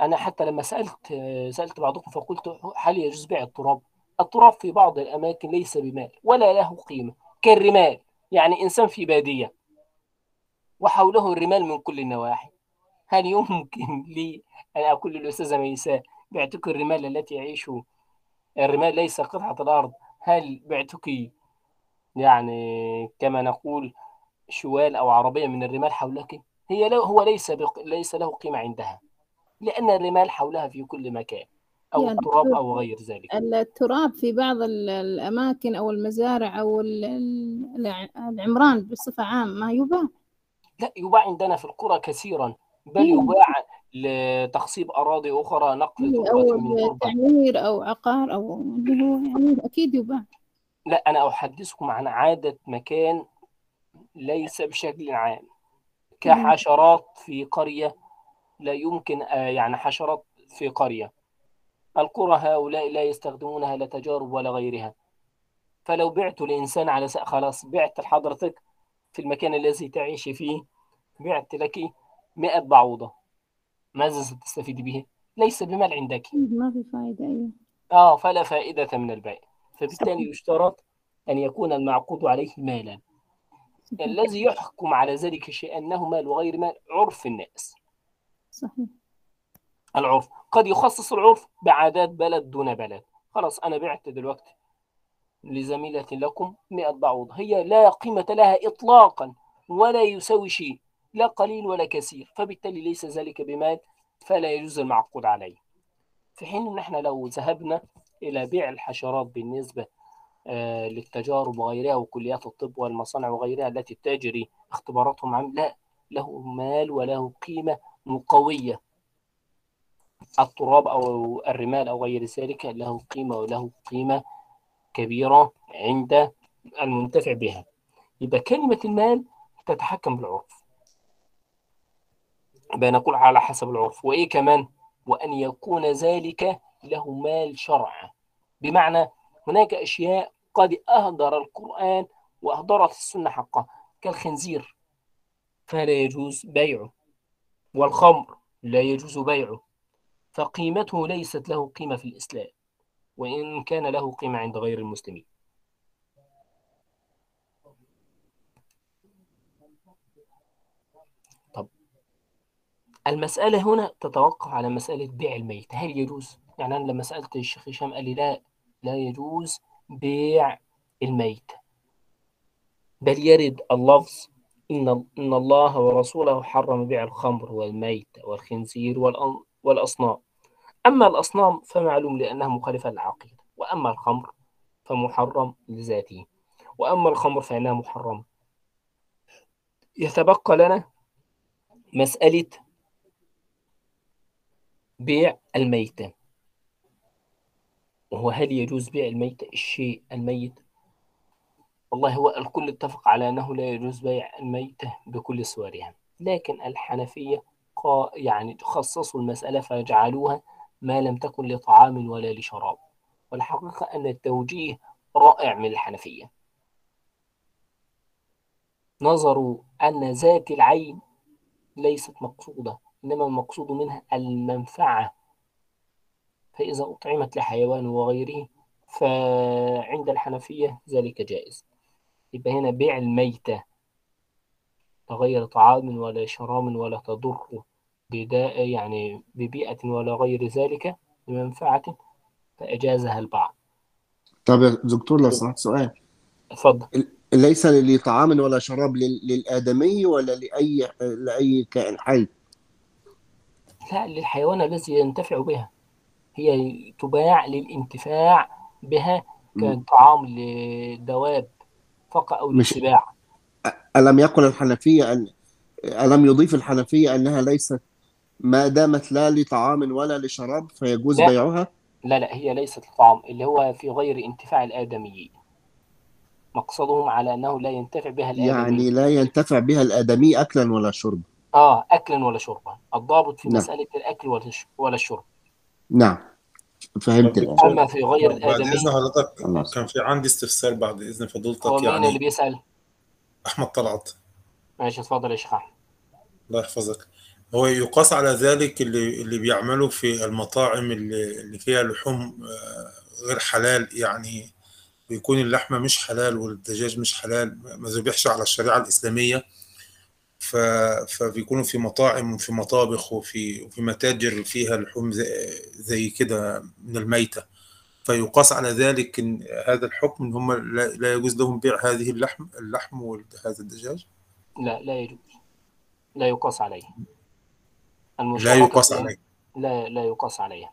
أنا حتى لما سألت سألت بعضكم فقلت هل يجوز بيع التراب؟ التراب في بعض الأماكن ليس بمال ولا له قيمة كالرمال. يعني إنسان في بادية وحوله الرمال من كل النواحي. هل يمكن (laughs) لي أن أقول للأستاذة ميساء بعتك الرمال التي يعيش؟ الرمال ليس قطعة الأرض. هل بعتك؟ يعني كما نقول شوال أو عربية من الرمال حولك هي له هو ليس بق... ليس له قيمة عندها. لأن الرمال حولها في كل مكان أو يعني التراب أو غير ذلك. التراب في بعض ال- الأماكن أو المزارع أو ال- ال- الع- العمران بصفة عامة ما يباع. لا يباع عندنا في القرى كثيرا. بل مم. يباع لتخصيب أراضي أخرى نقل أو تربة من تربة تعمير أو عقار أو اللي هو يعني أكيد يباع. لا أنا أحدثكم عن عادة مكان ليس بشكل عام. كحشرات في قرية لا يمكن آه، يعني حشرات في قرية. القرى هؤلاء لا يستخدمونها لا تجارب ولا غيرها. فلو بعت لإنسان على سأ خلاص بعت لحضرتك في المكان الذي تعيش فيه بعت لك 100 بعوضة. ماذا ستستفيد به؟ ليس بمال عندك. ما في فائدة أيوه. آه فلا فائدة من البيع. فبالتالي يشترط أن يكون المعقود عليه مالا. الذي يحكم على ذلك الشيء أنه مال وغير مال. عرف الناس. صحيح. العرف. قد يخصص العرف بعادات بلد دون بلد. خلاص أنا بعت دلوقتي لزميلة لكم 100 بعوض. هي لا قيمة لها إطلاقا ولا يساوي شيء. لا قليل ولا كثير. فبالتالي ليس ذلك بمال فلا يجوز المعقود عليه. في حين إن إحنا لو ذهبنا إلى بيع الحشرات بالنسبة للتجارب وغيرها وكليات الطب والمصانع وغيرها التي تجري اختباراتهم عام لا له مال وله قيمة مقوية التراب أو الرمال أو غير ذلك له قيمة وله قيمة كبيرة عند المنتفع بها. يبقى كلمة المال تتحكم بالعرف. يبقى نقول على حسب العرف. وإيه كمان؟ وأن يكون ذلك له مال شرع بمعنى هناك أشياء قد أهدر القرآن وأهدرت السنة حقها كالخنزير. فلا يجوز بيعه والخمر لا يجوز بيعه. فقيمته ليست له قيمة في الإسلام وإن كان له قيمة عند غير المسلمين. طب المسألة هنا تتوقف على مسألة بيع الميت. هل يجوز؟ يعني أنا لما سألت الشيخ هشام قال لي لا لا يجوز بيع الميت. بل يرد اللفظ إن إن الله ورسوله حرم بيع الخمر والميت والخنزير والأصنام. أما الأصنام فمعلوم لأنها مخالفة للعقيدة وأما الخمر فمحرم لذاته وأما الخمر فإنها محرمة. يتبقى لنا مسألة بيع الميتة. وهو هل يجوز بيع الميتة الشيء الميت. والله هو الكل اتفق على أنه لا يجوز بيع الميتة بكل صورها. لكن الحنفية يعني خصصوا المسألة فجعلوها ما لم تكن لطعام ولا لشراب. والحقيقة أن التوجيه رائع من الحنفية. نظروا أن ذات العين ليست مقصودة إنما المقصود منها المنفعة. فإذا أطعمت لحيوان وغيره فعند الحنفية ذلك جائز. يبقى هنا بيع الميتة لغير طعام ولا شراب ولا تضر بداء يعني ببيئة ولا غير ذلك بمنفعة فأجازها البعض. طب يا دكتور لو سمحت سؤال. اتفضل. ليس لطعام ولا شراب لل- للآدمي ولا لأي لأي كائن حي؟ لا للحيوان الذي ينتفع بها. هي تباع للانتفاع بها كطعام للدواب فقط أو للسباع ألم يقل الحنفية أن ألم يضيف الحنفية أنها ليست ما دامت لا لطعام ولا لشراب فيجوز لا. بيعها؟ لا لا هي ليست الطعام اللي هو في غير انتفاع الآدميين مقصدهم على أنه لا ينتفع بها الآدمي. يعني لا ينتفع بها الآدمي أكلا ولا شربا. آه أكلا ولا شربا. الضابط في نعم. مسألة الأكل ولا الشرب. نعم. فهمت الآن. أما في غير بعد الآدمي إذن حضرتك كان في عندي استفسار بعد إذن فضيلتك هو مين اللي يعني بيسأل؟ أحمد طلعت. ماشي اتفضل يا شيخ أحمد. الله يحفظك. هو يقاس على ذلك اللي اللي بيعملوا في المطاعم اللي اللي فيها لحوم آه، غير حلال. يعني بيكون اللحمة مش حلال والدجاج مش حلال. ما ذبحش على الشريعة الإسلامية. ف... فبيكونوا في مطاعم وفي مطابخ وفي وفي متاجر فيها لحوم زي, زي كده من الميتة. فيقاس على ذلك إن هذا الحكم إن هم لا, لا يجوز لهم بيع هذه اللحم اللحم وهذا الدجاج؟ لا لا يجوز. لا يقاس عليه. لا يقاس عليه. لا لا يقاس عليها.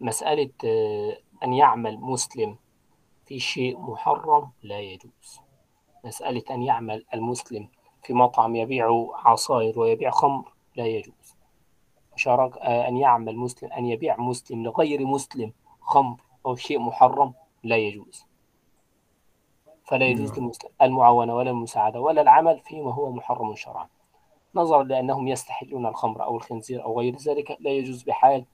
مسألة آه، أن يعمل مسلم في شيء محرم لا يجوز. مسألة أن يعمل المسلم في مطعم يبيع عصائر ويبيع خمر لا يجوز. مشارك آه، أن يعمل مسلم أن يبيع مسلم لغير مسلم خمر أو شيء محرم لا يجوز. فلا يجوز نعم. للمسلم المعاونة ولا المساعدة ولا العمل فيما هو محرم شرعا. نظرا لأنهم يستحلون الخمر أو الخنزير أو غير ذلك لا يجوز بحال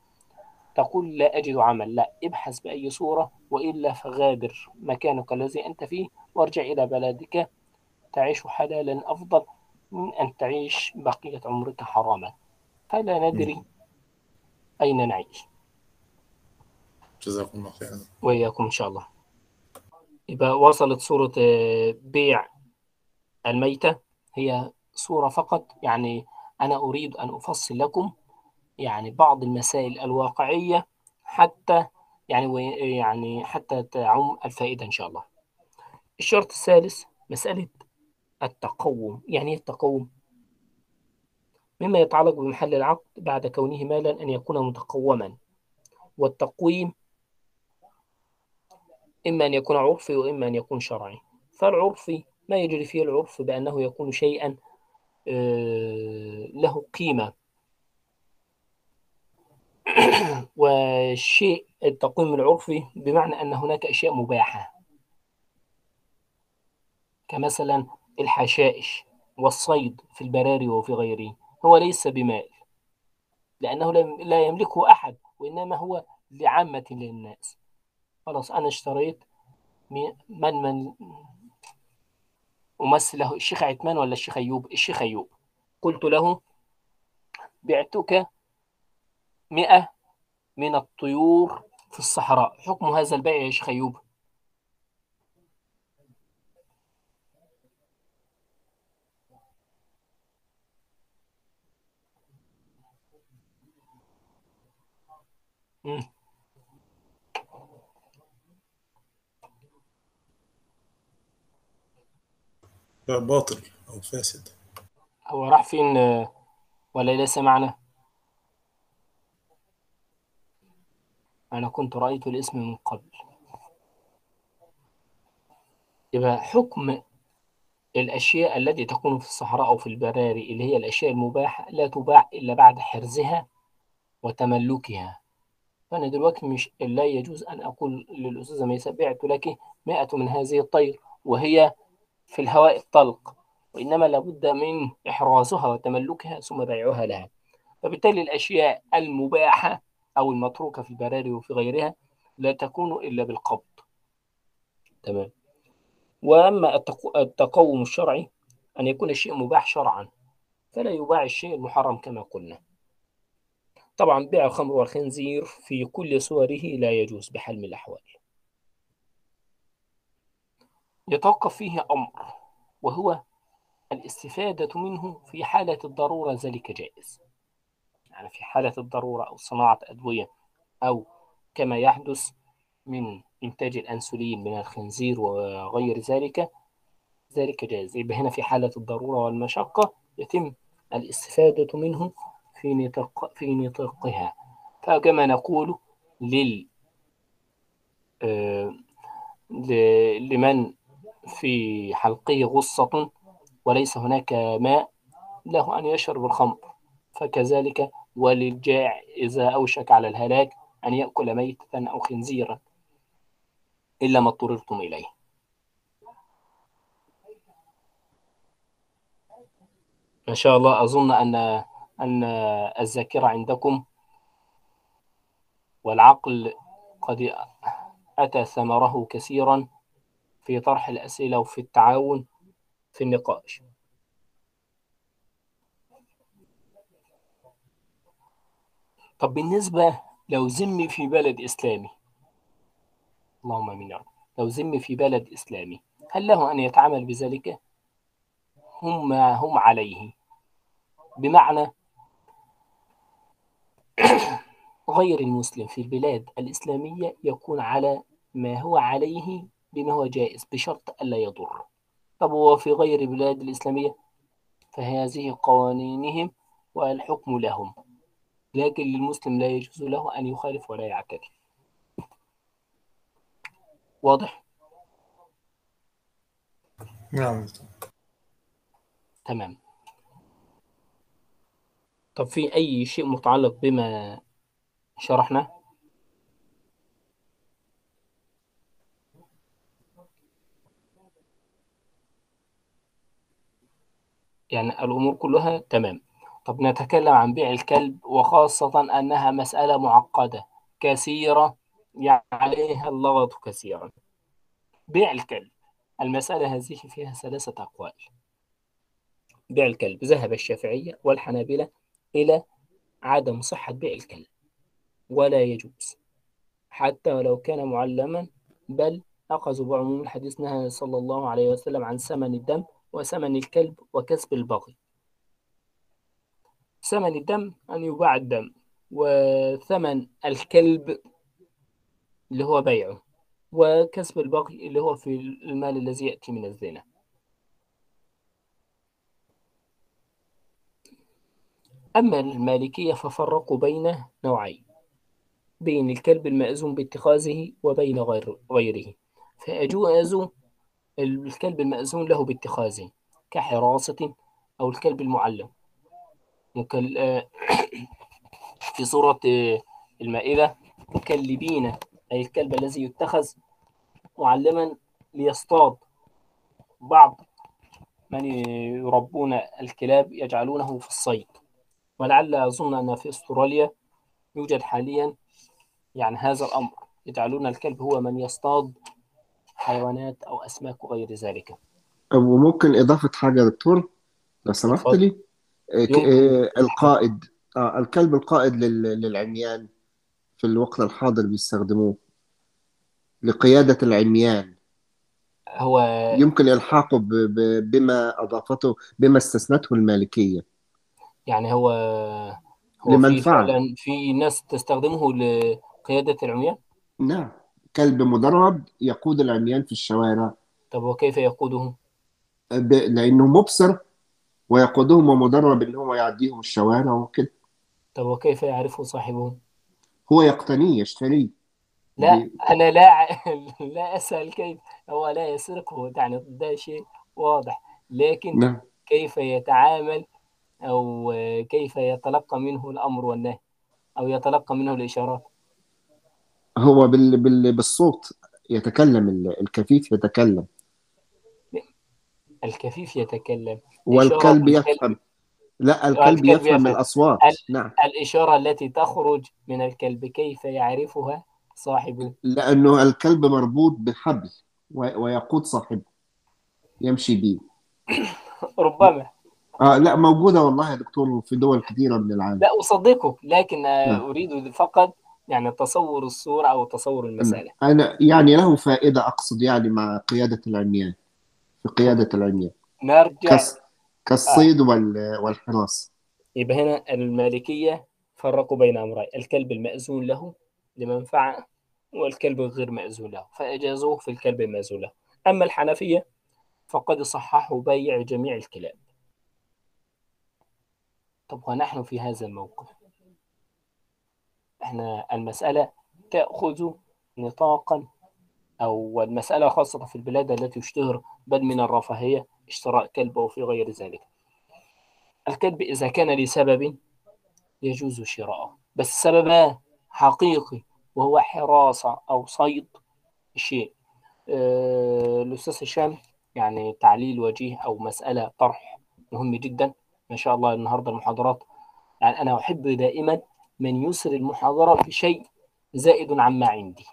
تقول لا أجد عمل. لا ابحث بأي صورة وإلا فغادر مكانك الذي أنت فيه وارجع إلى بلدك تعيش حلالا أفضل من أن تعيش بقية عمرك حراما. فلا ندري أين نعيش. جزاكم الله خيرا. وإياكم إن شاء الله. يبقى وصلت صورة آه، بيع الميتة هي صورة فقط. يعني أنا أريد أن أفصل لكم يعني بعض المسائل الواقعية حتى يعني يعني حتى تعم الفائدة إن شاء الله. الشرط الثالث مسألة التقوم يعني إيه التقوم؟ مما يتعلق بمحل العقد بعد كونه مالا أن يكون متقوما. والتقويم إما أن يكون عرفي وإما أن يكون شرعي. فالعرفي ما يجري فيه العرف بأنه يكون شيئا آه، له قيمة. (clears throat) والشيء التقويم العرفي بمعنى أن هناك أشياء مباحة. كمثلا الحشائش والصيد في البراري وفي غيره هو ليس بمال لأنه لا يملكه أحد وإنما هو لعامة للناس. خلاص أنا اشتريت من من أمثل له الشيخ عثمان ولا الشيخ أيوب؟ الشيخ أيوب. قلت له بعتك مئة من الطيور في الصحراء. حكم هذا البيع يا شيخ أيوب؟ مم. بيع باطل أو فاسد. هو راح فين آه، ولا ليس معنا أنا كنت رأيت الاسم من قبل. يبقى حكم الأشياء التي تكون في الصحراء أو في البراري اللي هي الأشياء المباحة لا تباع إلا بعد حرزها وتملكها. فأنا دلوقتي مش لا يجوز أن أقول للأستاذة ميساء بعت لك مئة من هذه الطير وهي في الهواء الطلق وإنما لابد من إحرازها وتملكها ثم بيعها لها. فبالتالي الأشياء المباحة أو المتروكة في البراري وفي غيرها لا تكون إلا بالقبض. تمام. وأما التقو- التقوم الشرعي أن يكون الشيء مباح شرعا فلا يباع الشيء المحرم كما قلنا. طبعا بيع الخمر والخنزير في كل صوره لا يجوز بحال من الأحوال. يتوقف فيه أمر وهو الاستفادة منه في حالة الضرورة ذلك جائز. يعني في حالة الضرورة أو صناعة أدوية أو كما يحدث من إنتاج الأنسولين من الخنزير وغير ذلك ذلك جائز. يبقى هنا في حالة الضرورة والمشقة يتم الاستفادة منه في نطاق في نطاقها فكما نقول لل آه، لمن في حلقه غصة وليس هناك ماء له أن يشرب الخمر. فكذلك وللجائع إذا أوشك على الهلاك أن يأكل ميتة أو خنزيرا إلا ما اضطررتم إليه. ما شاء الله أظن أن أن الذاكرة عندكم والعقل قد أتى ثمره كثيرا في طرح الأسئلة وفي التعاون في النقاش. طب بالنسبة لو ذمي في بلد إسلامي اللهم آمين يا رب لو ذمي في بلد إسلامي هل له أن يتعامل بذلك؟ هم هم عليه. بمعنى غير المسلم في البلاد الإسلامية يكون على ما هو عليه بما هو جائز بشرط ألا يضر. طب هو في غير البلاد الإسلامية؟ فهذه قوانينهم والحكم لهم. لكن للمسلم لا يجوز له أن يخالف ولا يعتدي. واضح؟ نعم. تمام. طب في أي شيء متعلق بما شرحنا يعني الأمور كلها تمام. طب نتكلم عن بيع الكلب وخاصة أنها مسألة معقدة كثيرة يعني عليها اللغط كثيرا. بيع الكلب المسألة هذه فيها ثلاثة أقوال. بيع الكلب ذهب الشافعية والحنابلة إلى عدم صحة بيع الكلب. ولا يجوز. حتى ولو كان معلما بل أخذوا بعموم الحديث نهى صلى الله عليه وسلم عن ثمن الدم وثمن الكلب وكسب البغي. ثمن الدم أن يباع الدم وثمن الكلب اللي هو بيعه وكسب البغي اللي هو في المال الذي يأتي من الزنا. أما المالكية ففرقوا بين نوعين بين الكلب المأذون باتخاذه وبين غير غيره فأجوزوا الكلب المأذون له باتخاذه كحراسة أو الكلب المعلم. آه، في سورة آه، المائدة مكلبين أي الكلب الذي يتخذ معلما ليصطاد بعض من يربون الكلاب يجعلونه في الصيد ولعل أظن أن في أستراليا يوجد حاليا يعني هذا الأمر. يجعلون الكلب هو من يصطاد حيوانات أو أسماك وغير ذلك. وممكن إضافة حاجة يا دكتور؟ لو سمحت. لي. يمكن. آه، القائد. آه، الكلب القائد لل- للعميان في الوقت الحاضر بيستخدموه لقيادة العميان. هو يمكن إلحاقه بما أضافته بما استثنته المالكية. يعني هو هو في لمنفعة. فعلا في ناس تستخدمه لقيادة العميان. نعم. كلب مدرب يقود العميان في الشوارع. طب وكيف يقوده؟ ب- لأنه مبصر ويقودهم ومدرب إن هو يعديهم الشوارع وكده. طب وكيف يعرفه صاحبه؟ هو يقتنيه يشتريه. لا بي- أنا لا (laughs) لا أسأل كيف. هو لا يسرقه يعني ده شيء واضح. لكن نعم. كيف يتعامل أو كيف يتلقى منه الأمر والنهي أو يتلقى منه الإشارات. هو بال... بال... بالصوت يتكلم ال- الكفيف يتكلم. الكفيف يتكلم. والكلب الكلب- يفهم. لا الكلب يفهم يفهم. الأصوات. ال- نعم. الإشارة التي تخرج من الكلب كيف يعرفها؟ صاحبه لأنه الكلب مربوط بحبل و... ويقود صاحبه. يمشي بيه ربما. آه لا موجودة والله يا دكتور في دول كثيرة من العالم. لا أصدقك لكن آه،. أريد فقط يعني تصور الصورة أو تصور المسألة. أنا يعني له فائدة أقصد يعني مع قيادة العميان في قيادة العميان. نرجع كس... كالصيد وال... والحراسة يبقى هنا المالكية فرقوا بين أمرين الكلب المأذون له لمنفعة والكلب الغير مأذون له فأجازوه في الكلب المأذون له. أما الحنفية فقد صححوا بيع جميع الكلاب. طب ونحن في هذا الموقف؟ إحنا المسألة تأخذ نطاقا أو المسألة خاصة في البلاد التي يشتهر بل من الرفاهية اشتراء كلب أو في غير ذلك. الكلب إذا كان لسبب يجوز شراءه بس سبب حقيقي وهو حراسة أو صيد شيء. آه، الأستاذ هشام يعني تعليل وجيه أو مسألة طرح مهم جدا. ما شاء الله النهاردة المحاضرات. يعني أنا أحب دائما من يسر المحاضرة بشيء زائد عما عندي.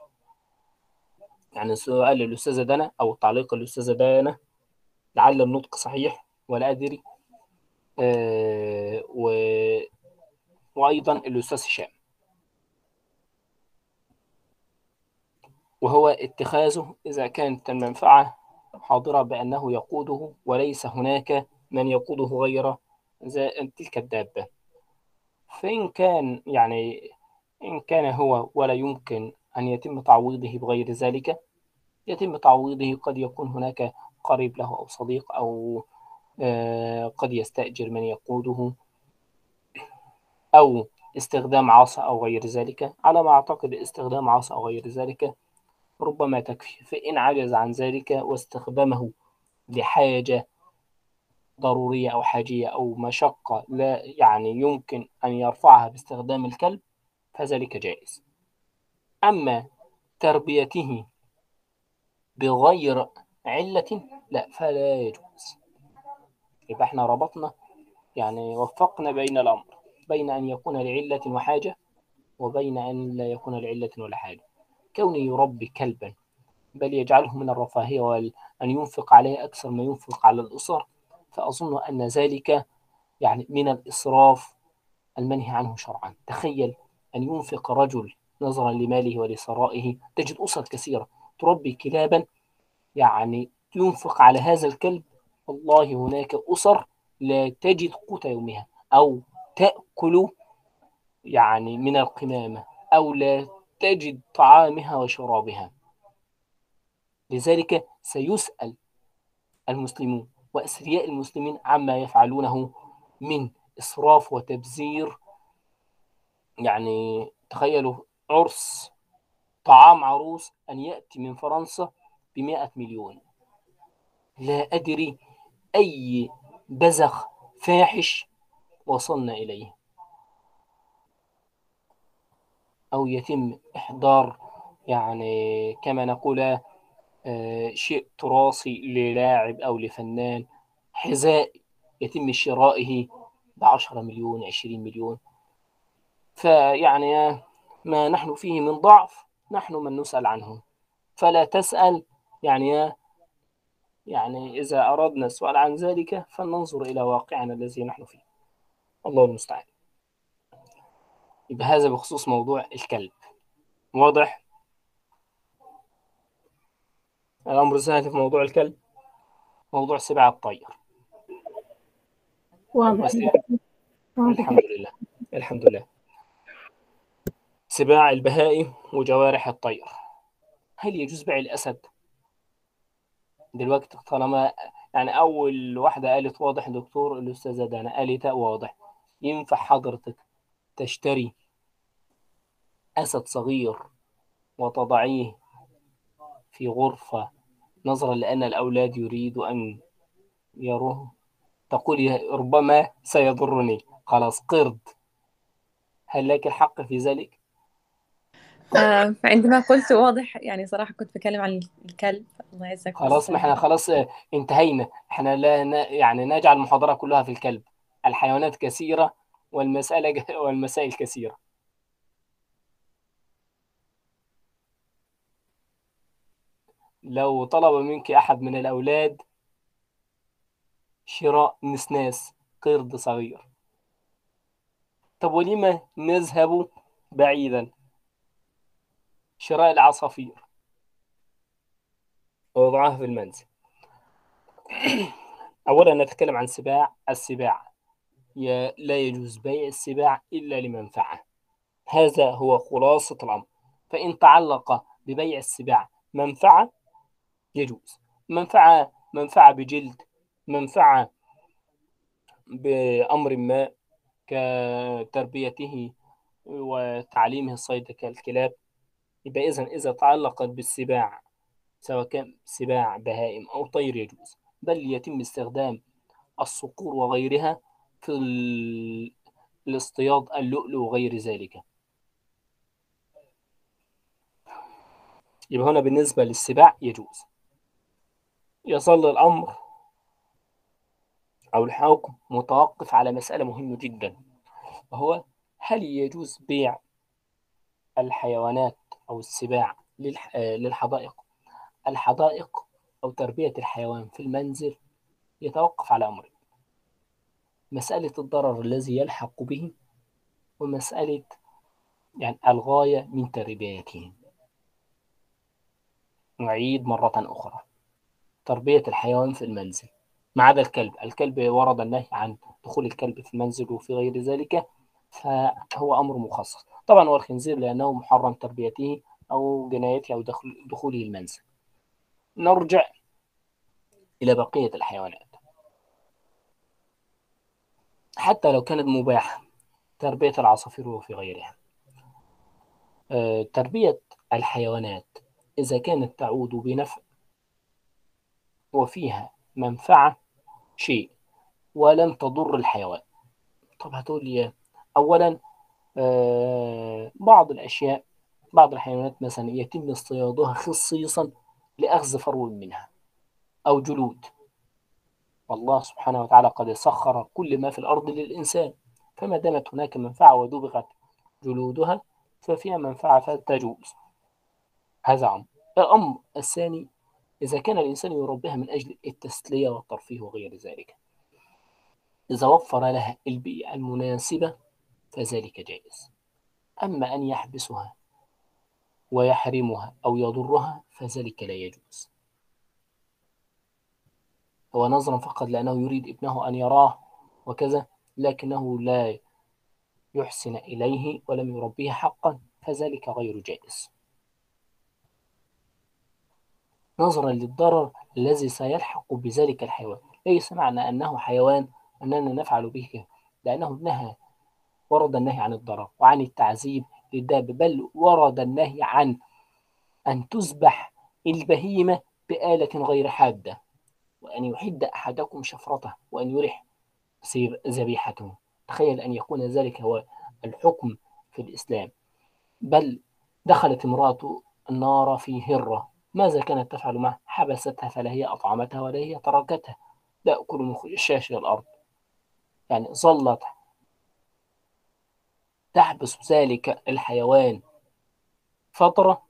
يعني سؤال الأستاذة دنا أو تعليق الأستاذة دنا لعل النطق صحيح ولا أدري. آه، و... وأيضا الأستاذ هشام. وهو اتخاذه إذا كانت المنفعة حاضرة بأنه يقوده وليس هناك من يقوده غير تلك الدابة. فإن كان يعني إن كان هو ولا يمكن أن يتم تعويضه بغير ذلك يتم تعويضه قد يكون هناك قريب له أو صديق أو آه، قد يستأجر من يقوده أو استخدام عصا أو غير ذلك. على ما أعتقد استخدام عصا أو غير ذلك ربما تكفي. فإن عجز عن ذلك واستخدمه لحاجة ضرورية أو حاجية أو مشقة لا يعني يمكن أن يرفعها باستخدام الكلب فذلك جائز. أما تربيته بغير علة لا فلا يجوز. يبقى إحنا ربطنا يعني وفقنا بين الأمر بين أن يكون لعلة وحاجة وبين أن لا يكون لعلة ولا حاجة. كونه يربي كلبا بل يجعله من الرفاهية وأن ينفق عليه أكثر ما ينفق على الأسر فأظن أن ذلك يعني من الإسراف المنهي عنه شرعا. تخيل أن ينفق رجل نظرا لماله ولثرائه تجد أسر كثيرة تربي كلابا يعني ينفق على هذا الكلب والله هناك أسر لا تجد قوت يومها أو تأكل يعني من القمامة أو لا تجد طعامها وشرابها. لذلك سيسأل المسلمون وأثرياء المسلمين عما يفعلونه من إسراف وتبذير يعني تخيلوا عرس طعام عروس أن يأتي من فرنسا بمئة مليون. لا أدري أي بزخ فاحش وصلنا إليه. أو يتم إحضار يعني كما نقول شيء تراثي للاعب أو لفنان حذاء يتم شرائه بعشرة مليون عشرين مليون. فيعني ما نحن فيه من ضعف نحن من نسأل عنه. فلا تسأل يعني يعني إذا أردنا السؤال عن ذلك فلننظر إلى واقعنا الذي نحن فيه. الله المستعان. يبقى هذا بخصوص موضوع الكلب. واضح؟ الأمر الثاني في موضوع الكلب موضوع سباع الطير. واضح. الحمد لله. الحمد لله. سباع البهائم وجوارح الطير. هل يجوز بيع الأسد؟ دلوقتي طالما يعني أول واحدة قالت واضح دكتور الأستاذة دانا قالت واضح. ينفع حضرتك تشتري أسد صغير وتضعيه في غرفة نظرا لأن الأولاد يريدوا أن يروه. تقول ربما سيضرني. خلاص قرد. هل لك الحق في ذلك؟ آه، فعندما قلت واضح يعني صراحة كنت بتكلم عن الكلب. الله يعزك خلاص ما إحنا خلاص آه، انتهينا. إحنا لا ن... يعني نجعل المحاضرة كلها في الكلب. الحيوانات كثيرة والمسألة (laughs) والمسائل كثيرة. لو طلب منك أحد من الأولاد شراء نسناس قرد صغير. طب ولما نذهب بعيدا؟ شراء العصافير. ووضعها في المنزل. (clears throat) أولا نتكلم عن سباع السباع لا يجوز بيع السباع إلا لمنفعة. هذا هو خلاصة الأمر. فإن تعلق ببيع السباع منفعة يجوز. منفعة منفعة بجلد منفعة بأمر ما كتربيته وتعليمه الصيد كالكلاب. يبقى إذا إذا تعلقت بالسباع سواء كان سباع بهائم أو طير يجوز. بل يتم استخدام الصقور وغيرها في ال- الاصطياد اللؤلؤ وغير ذلك. يبقى هنا بالنسبة للسباع يجوز. يظل الأمر أو الحكم متوقف على مسألة مهمة جدا وهو هل يجوز بيع الحيوانات أو السباع للح- للحدائق؟ الحدائق أو تربية الحيوان في المنزل يتوقف على أمرين مسألة الضرر الذي يلحق به ومسألة يعني الغاية من تربيته. نعيد مرة أخرى. تربية الحيوان في المنزل. ما عدا الكلب الكلب ورد النهي عن دخول الكلب في المنزل وفي غير ذلك فهو أمر مخصص. طبعا هو الخنزير لأنه محرم تربيته أو جنايته أو دخوله المنزل. نرجع إلى بقية الحيوانات. حتى لو كانت مباحة تربية العصافير وفي غيرها. آه، تربية الحيوانات إذا كانت تعود بنفع وفيها منفعة شيء ولم تضر الحيوان. طب هتقول لي أولا آه، بعض الأشياء بعض الحيوانات مثلا يتم اصطيادها خصيصا لأخذ فرو منها أو جلود. والله سبحانه وتعالى قد سخر كل ما في الأرض للإنسان. فما دامت هناك منفعة ودبغت جلودها ففيها منفعة فتجوز هذا أمر. الأمر الثاني إذا كان الإنسان يربيها من أجل التسلية والترفيه وغير ذلك. إذا وفر لها البيئة المناسبة فذلك جائز. أما أن يحبسها ويحرمها أو يضرها فذلك لا يجوز. هو نظرا فقط لأنه يريد ابنه أن يراه وكذا لكنه لا يحسن إليه ولم يربيه حقا فذلك غير جائز. نظرا للضرر الذي سيلحق بذلك الحيوان. ليس معنى أنه حيوان أننا نفعل به كده لأنه نهى ورد النهي عن الضرر وعن التعذيب للدابة بل ورد النهي عن أن تذبح البهيمة بآلة غير حادة وأن يحد أحدكم شفرته وأن يرح ذبيحته. تخيل أن يكون ذلك هو الحكم في الإسلام. بل دخلت امرأة النار في هرة. ماذا كانت تفعل معه؟ حبستها فلا هي أطعمتها ولا هي تركتها. تأكل من خشاش الأرض. يعني ظلت تحبس ذلك الحيوان فترة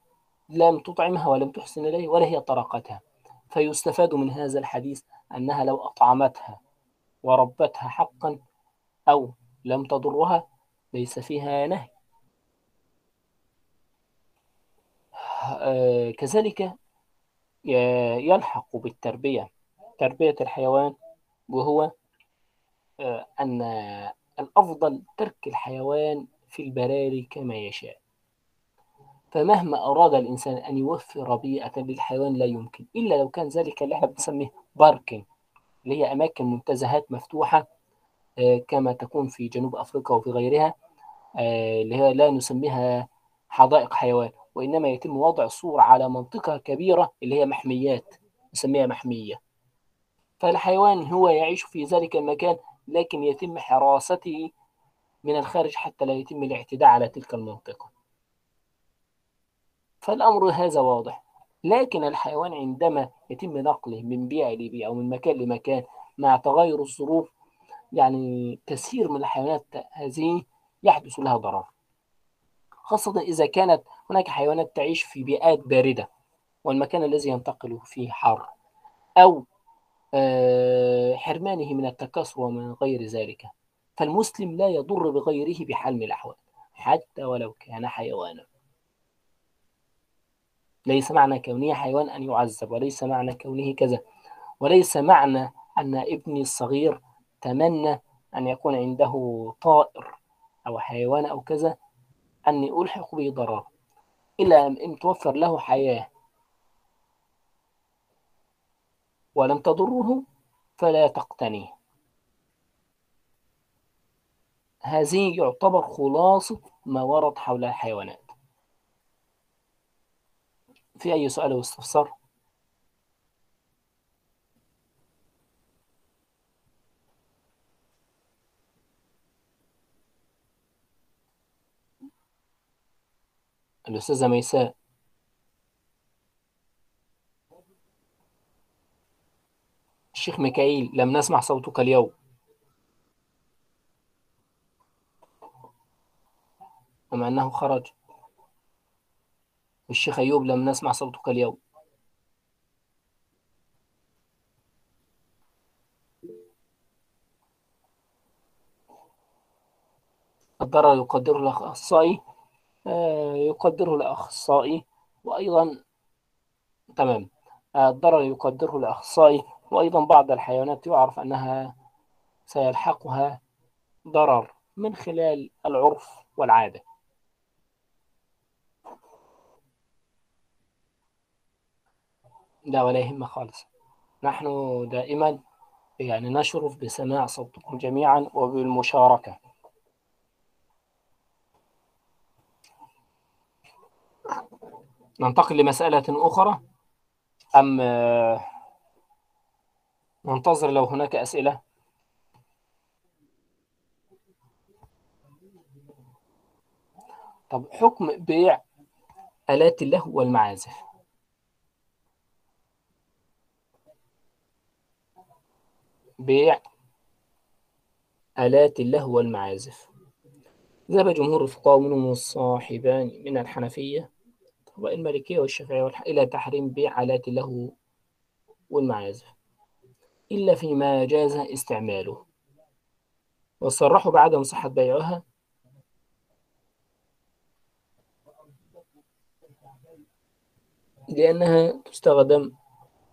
لم تطعمها ولم تحسن إليه ولا هي تركتها. فيستفاد من هذا الحديث أنها لو أطعمتها وربتها حقا أو لم تضرها ليس فيها نهي آه، كذلك ي- يلحق بالتربية. تربية الحيوان وهو آه، أن الأفضل ترك الحيوان في البراري كما يشاء. فمهما أراد الإنسان أن يوفر بيئة للحيوان لا يمكن إلا لو كان ذلك اللي إحنا بنسميه باركينج اللي هي أماكن منتزهات مفتوحة آه، كما تكون في جنوب أفريقيا وفي غيرها آه، اللي هي لا نسميها حدائق حيوان. وإنما يتم وضع صور على منطقة كبيرة اللي هي محميات نسميها محمية. فالحيوان هو يعيش في ذلك المكان لكن يتم حراسته من الخارج حتى لا يتم الاعتداء على تلك المنطقة. فالأمر هذا واضح. لكن الحيوان عندما يتم نقله من بيئة لبيئة أو من مكان لمكان مع تغير الظروف يعني كثير من الحيوانات هذه يحدث لها ضرر. خاصة إذا كانت هناك حيوانات تعيش في بيئات باردة والمكان الذي ينتقل فيه حار أو آه، حرمانه من التكاثر ومن غير ذلك فالمسلم لا يضر بغيره بحال الأحوال حتى ولو كان حيوانا. ليس معنى كونه حيوان أن يعذب وليس معنى كونه كذا وليس معنى أن ابني الصغير تمنى أن يكون عنده طائر أو حيوان أو كذا أني ألحق به ضرر إلا أن توفر له حياة. ولم تضره فلا تقتنيه هذه يعتبر خلاصة ما ورد حول الحيوانات. في أي سؤال أو الأستاذة ميساء. الشيخ ميكائيل لم نسمع صوتك اليوم. أم أنه خرج. والشيخ أيوب لم نسمع صوتك اليوم. الضرر يقدره الأخصائي. يقدره الأخصائي وأيضا تمام. آه، الضرر يقدره الأخصائي وأيضا بعض الحيوانات يعرف أنها سيلحقها ضرر من خلال العرف والعادة. لا ولا يهم خالص. نحن دائما يعني نشرف بسماع صوتكم جميعا وبالمشاركة. ننتقل لمسألة أخرى؟ أم آه، ننتظر لو هناك أسئلة؟ طب حكم بيع آلات اللهو والمعازف. بيع آلات اللهو والمعازف. ذهب جمهور الفقهاء منهم الصاحبان من الحنفية والمالكية والشافعية إلى تحريم بيع آلات اللهو والمعازف. إلا فيما جاز استعماله. وصرحوا بعدم صحة بيعها. لأنها تستخدم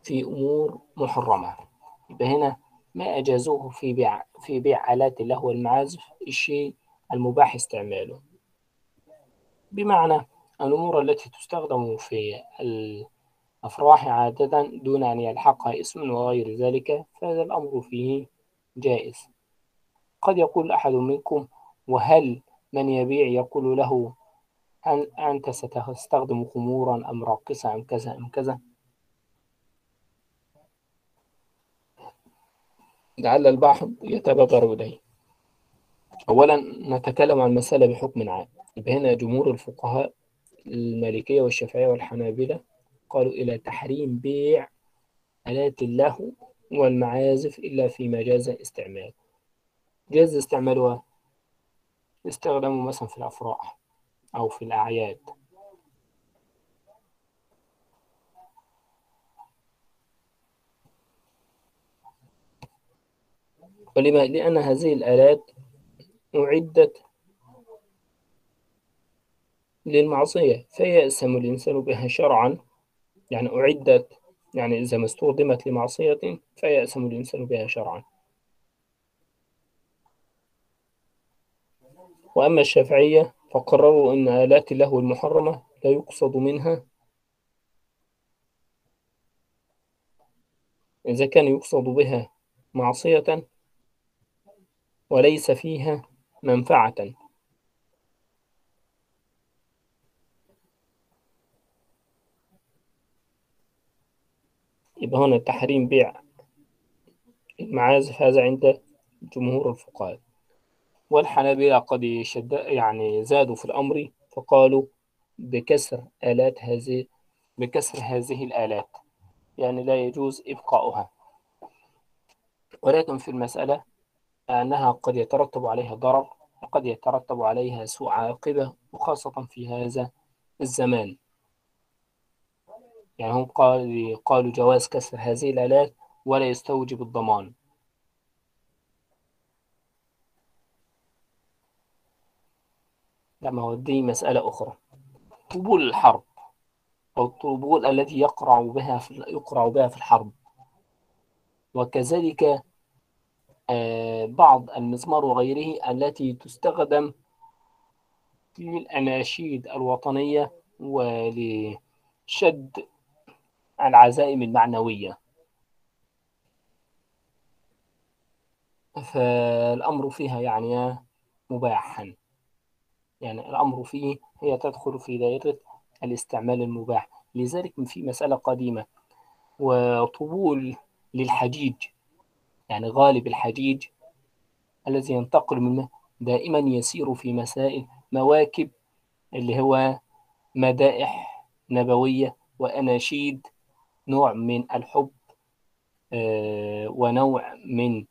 في أمور محرمة. يبقى هنا ما أجازوه في بيع في بيع آلات اللهو والمعازف الشيء المباح استعماله. بمعنى الأمور التي تستخدم في الأفراح عادة دون أن يلحقها اسم وغير ذلك فهذا الأمر فيه جائز. قد يقول أحد منكم وهل من يبيع يقول له هل أنت ستستخدم خمورا أم راقصة أم كذا أم كذا؟ لعل البعض يتبادر إليه. أولا نتكلم عن مسألة بحكم عام. هنا جمهور الفقهاء المالكية والشافعية والحنابلة قالوا إلى تحريم بيع آلات اللهو والمعازف إلا فيما جاز استعماله جاز استعمالها استخدامه مثلا في الأفراح أو في الأعياد. ولما لأن هذه الآلات أعدت للمعصية فيأسم الإنسان بها شرعا يعني أعدت يعني إذا ما استخدمت لمعصية فيأسم الإنسان بها شرعا. وأما الشافعية فقرروا أن آلات اللهو المحرمة لا يقصد منها. إذا كان يقصد بها معصية وليس فيها منفعة. يبقى هنا تحريم بيع المعازف هذا عند جمهور الفقهاء. والحنابلة قد شد يعني زادوا في الأمر فقالوا بكسر آلات هذه بكسر هذه الآلات يعني لا يجوز إبقاؤها. ولكن في المسألة أنها قد يترتب عليها ضرر وقد يترتب عليها سوء عاقبة وخاصة في هذا الزمان. يعني هم قال قالوا جواز كسر هذه الآلات ولا يستوجب الضمان. لا ما هو دي مسألة أخرى. طبول الحرب أو الطبول التي يقرع بها في يقرع بها في الحرب. وكذلك بعض المزمار وغيره التي تستخدم في الأناشيد الوطنية ولشد العزائم المعنوية. فالأمر فيها يعني مباحا. يعني الأمر فيه هي تدخل في دائرة الاستعمال المباح. لذلك في مسألة قديمة وطبول للحجيج يعني غالب الحجيج الذي ينتقل منه دائما يسير في مسائل مواكب اللي هو مدائح نبوية وأناشيد نوع من الحب ونوع من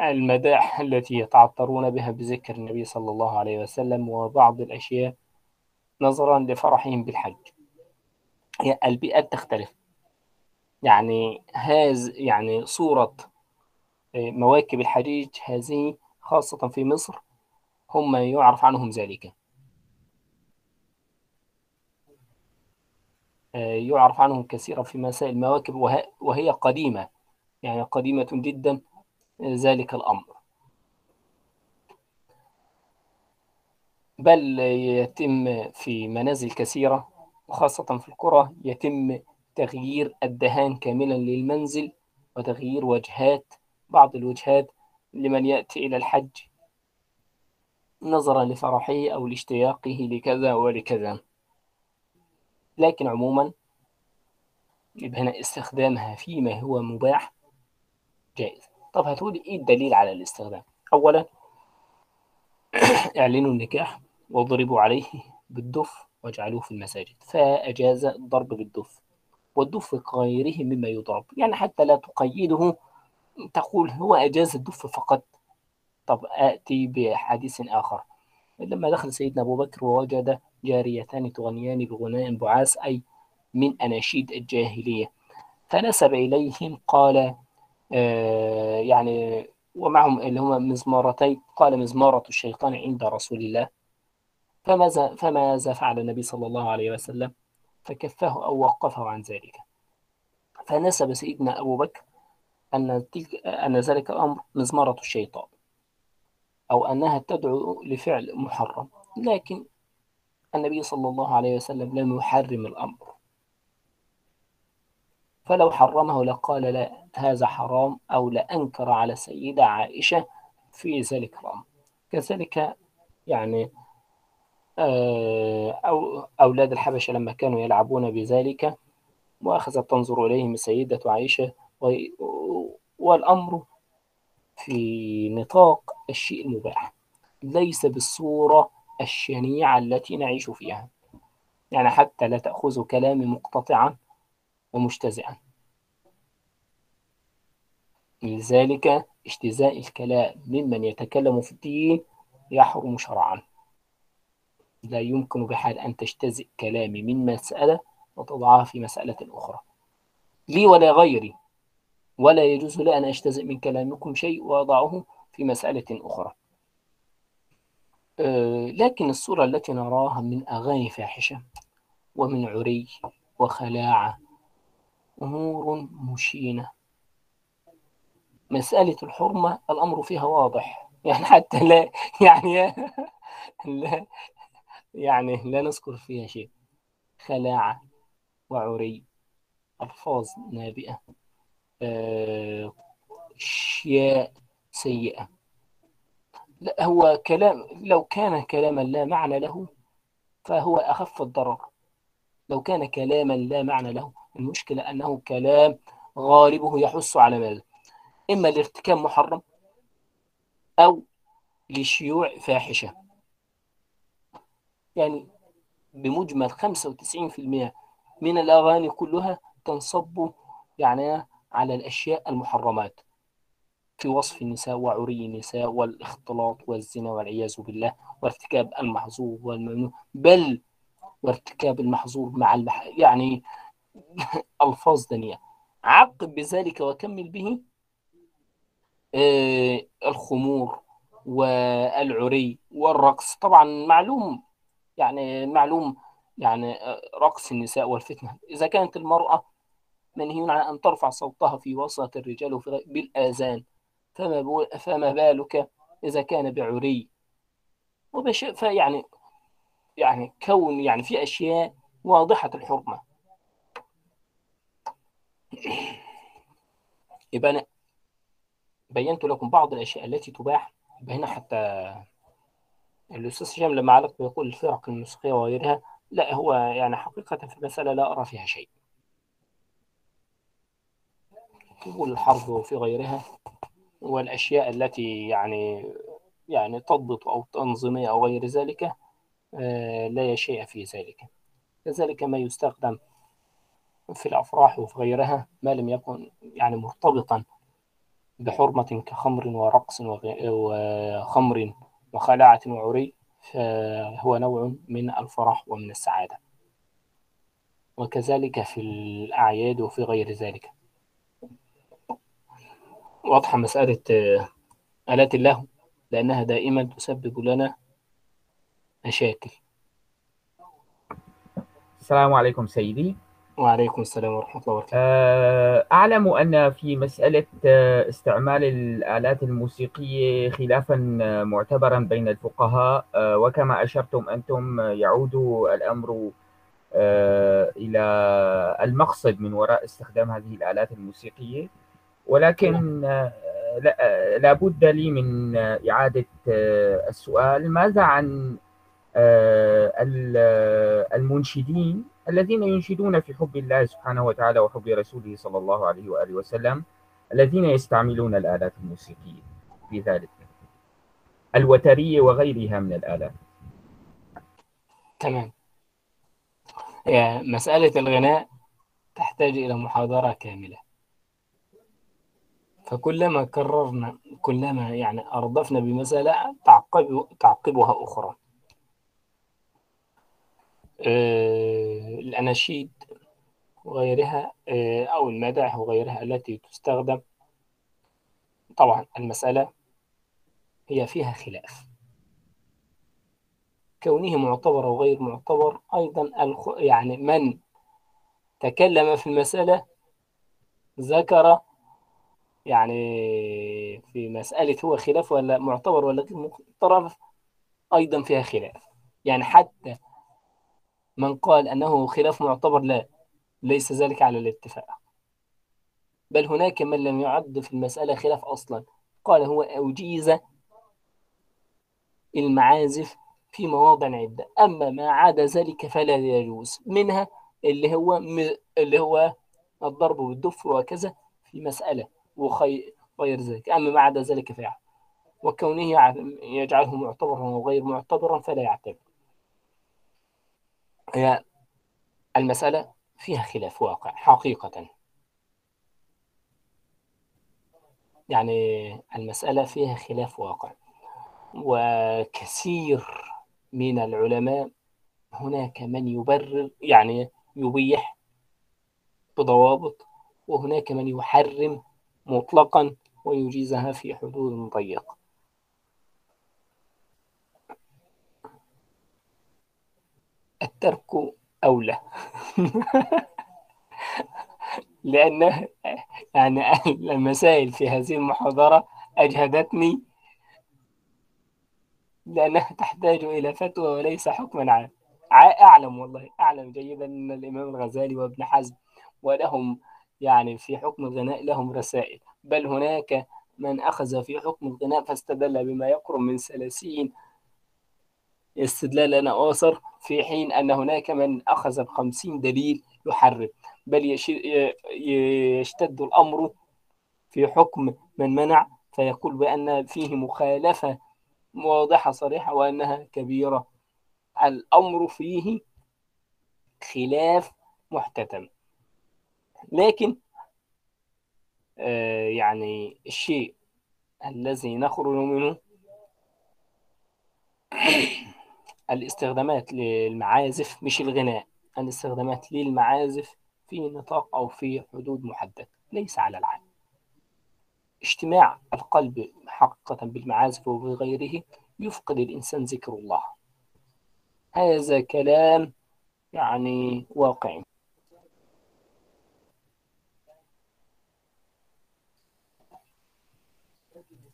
المداح (laughs) التي يتعطرون بها بذكر النبي صلى الله عليه وسلم وبعض الأشياء نظرا لفرحهم بالحج. البيئات تختلف يعني هذا يعني صورة مواكب الحجيج هذه خاصة في مصر هم يعرف عنهم ذلك. يعرف عنهم كثيرا في مسائل المواكب وهي قديمة يعني قديمة جدا ذلك الأمر. بل يتم في منازل كثيرة وخاصة في القرى يتم تغيير الدهان كاملا للمنزل وتغيير وجهات بعض الوجهات لمن يأتي إلى الحج نظرا لفرحه أو لاشتياقه لكذا ولكذا. لكن عموما يبقى هنا استخدامها فيما هو مباح جائز. طب هتقولي إيه الدليل على الاستخدام؟ اولا (clears throat) اعلنوا النكاح واضربوا عليه بالدف واجعلوه في المساجد. فأجاز الضرب بالدف والدف كغيره مما يضرب. يعني حتى لا تقيده تقول هو أجاز الدف فقط. طب آتي بحديث آخر. لما دخل سيدنا أبو بكر ووجد جاريتان تغنيان بغناء بعاث أي من أناشيد الجاهلية. فنسب إليهم قال آه يعني ومعهم اللي هما مزمارتين قال مزمارة الشيطان عند رسول الله. فماذا فماذا فعل النبي صلى الله عليه وسلم؟ فكفه أو وقفه عن ذلك. فنسب سيدنا أبو بكر أن أن ذلك الأمر مزمرة الشيطان. أو أنها تدعو لفعل محرم لكن النبي صلى الله عليه وسلم لم يحرم الأمر. فلو حرمه لقال لا هذا حرام أو لأنكر على السيدة عائشة في ذلك الأمر. كذلك يعني أو أولاد الحبشة لما كانوا يلعبون بذلك وأخذت تنظر إليهم السيدة عائشة والأمر في نطاق الشيء المباح ليس بالصورة الشنيعة التي نعيش فيها. يعني حتى لا تأخذوا كلامي مقتطعا ومجتزئا. لذلك اجتزاء الكلام ممن يتكلم في الدين يحرم شرعا. لا يمكن بحال أن تجتزئ كلامي من مسألة وتضعها في مسألة أخرى. لي ولا غيري ولا يجوز لي أن أجتزئ من كلامكم شيء وأضعه في مسألة أخرى. أه لكن الصورة التي نراها من أغاني فاحشة ومن عري وخلاعة أمور مشينة. مسألة الحرمة الأمر فيها واضح. يعني حتى لا يعني لا يعني لا نذكر فيها شيء. خلاعة وعري ألفاظ نابئة. أشياء سيئة. لا هو كلام لو كان كلاما لا معنى له فهو أخف الضرر. لو كان كلاما لا معنى له المشكلة أنه كلام غالبه يحث على ماذا؟ إما لارتكاب محرم أو لشيوع فاحشة. يعني بمجمل 95% من الأغاني كلها تنصب يعني على الأشياء المحرمات. في وصف النساء وعري النساء والاختلاط والزنا والعياذ بالله وارتكاب المحظور والممنوع بل وارتكاب المحظور مع المح... يعني (laughs) ألفاظ دنيا. عقب بذلك وكمل به آه الخمور والعري والرقص. طبعا معلوم يعني معلوم يعني رقص النساء والفتنة. إذا كانت المرأة منهي عن أن ترفع صوتها في وسط الرجال وفي بالآذان. فما, فما بالك إذا كان بعري؟ وبش فيعني يعني كون يعني في أشياء واضحة الحرمة. يبقى أنا بينت لكم بعض الأشياء التي تباح هنا حتى الأستاذ هشام لما علق بيقول الفرق الموسيقية وغيرها. لا هو يعني حقيقة في المسألة لا أرى فيها شيء. يقول الحرب وفي غيرها والأشياء التي يعني يعني تضبط أو تنظيمية أو غير ذلك لا شيء في ذلك. كذلك ما يستخدم في الأفراح وفي غيرها ما لم يكن يعني مرتبطا بحرمة كخمر ورقص وخمر وخلاعة وعري فهو نوع من الفرح ومن السعادة. وكذلك في الأعياد وفي غير ذلك. واضحة مسألة آلات اللهو لأنها دائما تسبب لنا مشاكل. السلام عليكم سيدي. وعليكم السلام ورحمة الله وبركاته. أعلم أن في مسألة استعمال الآلات الموسيقية خلافا معتبرا بين الفقهاء وكما أشرتم أنتم يعود الأمر إلى المقصد من وراء استخدام هذه الآلات الموسيقية. ولكن لا بد لي من إعادة السؤال. ماذا عن المنشدين الذين ينشدون في حب الله سبحانه وتعالى وحب رسوله صلى الله عليه وآله وسلم الذين يستعملون الآلات الموسيقية في ذلك؟ الوترية وغيرها من الآلات. تمام. مسألة الغناء تحتاج إلى محاضرة كاملة. فكلما كررنا كلما يعني أردفنا بمسألة تعقب تعقبها أخرى. الأناشيد وغيرها أو المداح وغيرها التي تستخدم طبعا المسألة هي فيها خلاف. كونه معتبر أو غير معتبر أيضا يعني من تكلم في المسألة ذكر يعني في مسألة هو خلاف ولا معتبر ولا غير معتبر أيضا فيها خلاف. يعني حتى من قال أنه خلاف معتبر لا ليس ذلك على الاتفاق. بل هناك من لم يعد في المسألة خلاف أصلا. قال هو أوجيز المعازف في مواضع عدة. أما ما عدا ذلك فلا يجوز. منها اللي هو اللي هو الضرب بالدف وكذا في مسألة. وخي غير ذلك. أما ما عدا ذلك فيعمل وكونه يجعله معتبرا وغير معتبرا فلا يعتبر هي المسألة فيها خلاف واقع حقيقة. يعني المسألة فيها خلاف واقع. وكثير من العلماء هناك من يبرر يعني يبيح بضوابط وهناك من يحرم مطلقا ويجيزها في حدود ضيقة الترك أولى. (laughs) لأن يعني المسائل في هذه المحاضرة أجهدتني لأنها تحتاج إلى فتوى وليس حكما عام. أعلم والله أعلم جيدا أن الإمام الغزالي وابن حزم ولهم يعني في حكم الغناء لهم رسائل. بل هناك من أخذ في حكم الغناء فاستدل بما يقرب من ثلاثين استدلالا آخر في حين أن هناك من أخذ بخمسين دليل يحرم بل يشتد الأمر في حكم من منع فيقول بأن فيه مخالفة واضحة صريحة وأنها كبيرة. الأمر فيه خلاف محتتم. لكن آه، يعني الشيء الذي نخرج منه (clears throat) الاستخدامات للمعازف مش الغناء الاستخدامات للمعازف في نطاق أو في حدود محددة ليس على العام. اجتماع القلب حقيقة بالمعازف وبغيره يفقد الإنسان ذكر الله. هذا كلام يعني واقعي.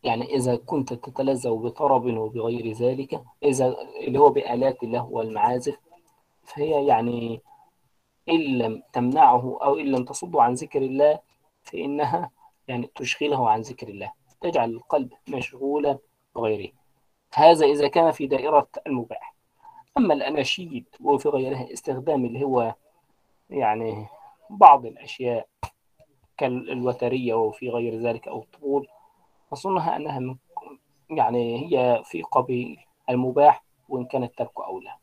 يعني إذا كنت تتلذذ بطرب وبغير ذلك إذا اللي هو بآلات الله والمعازف فهي يعني إن لم تمنعه أو إن لم تصده عن ذكر الله فإنها يعني تشغله عن ذكر الله تجعل القلب مشغولا بغيره. هذا إذا كان في دائرة المباح. أما الأناشيد وفي غيرها استخدام اللي هو يعني بعض الأشياء كالوترية وفي غير ذلك أو الطبول أظنها أنها من- يعني هي في قبيل المباح وإن كان الترك أولى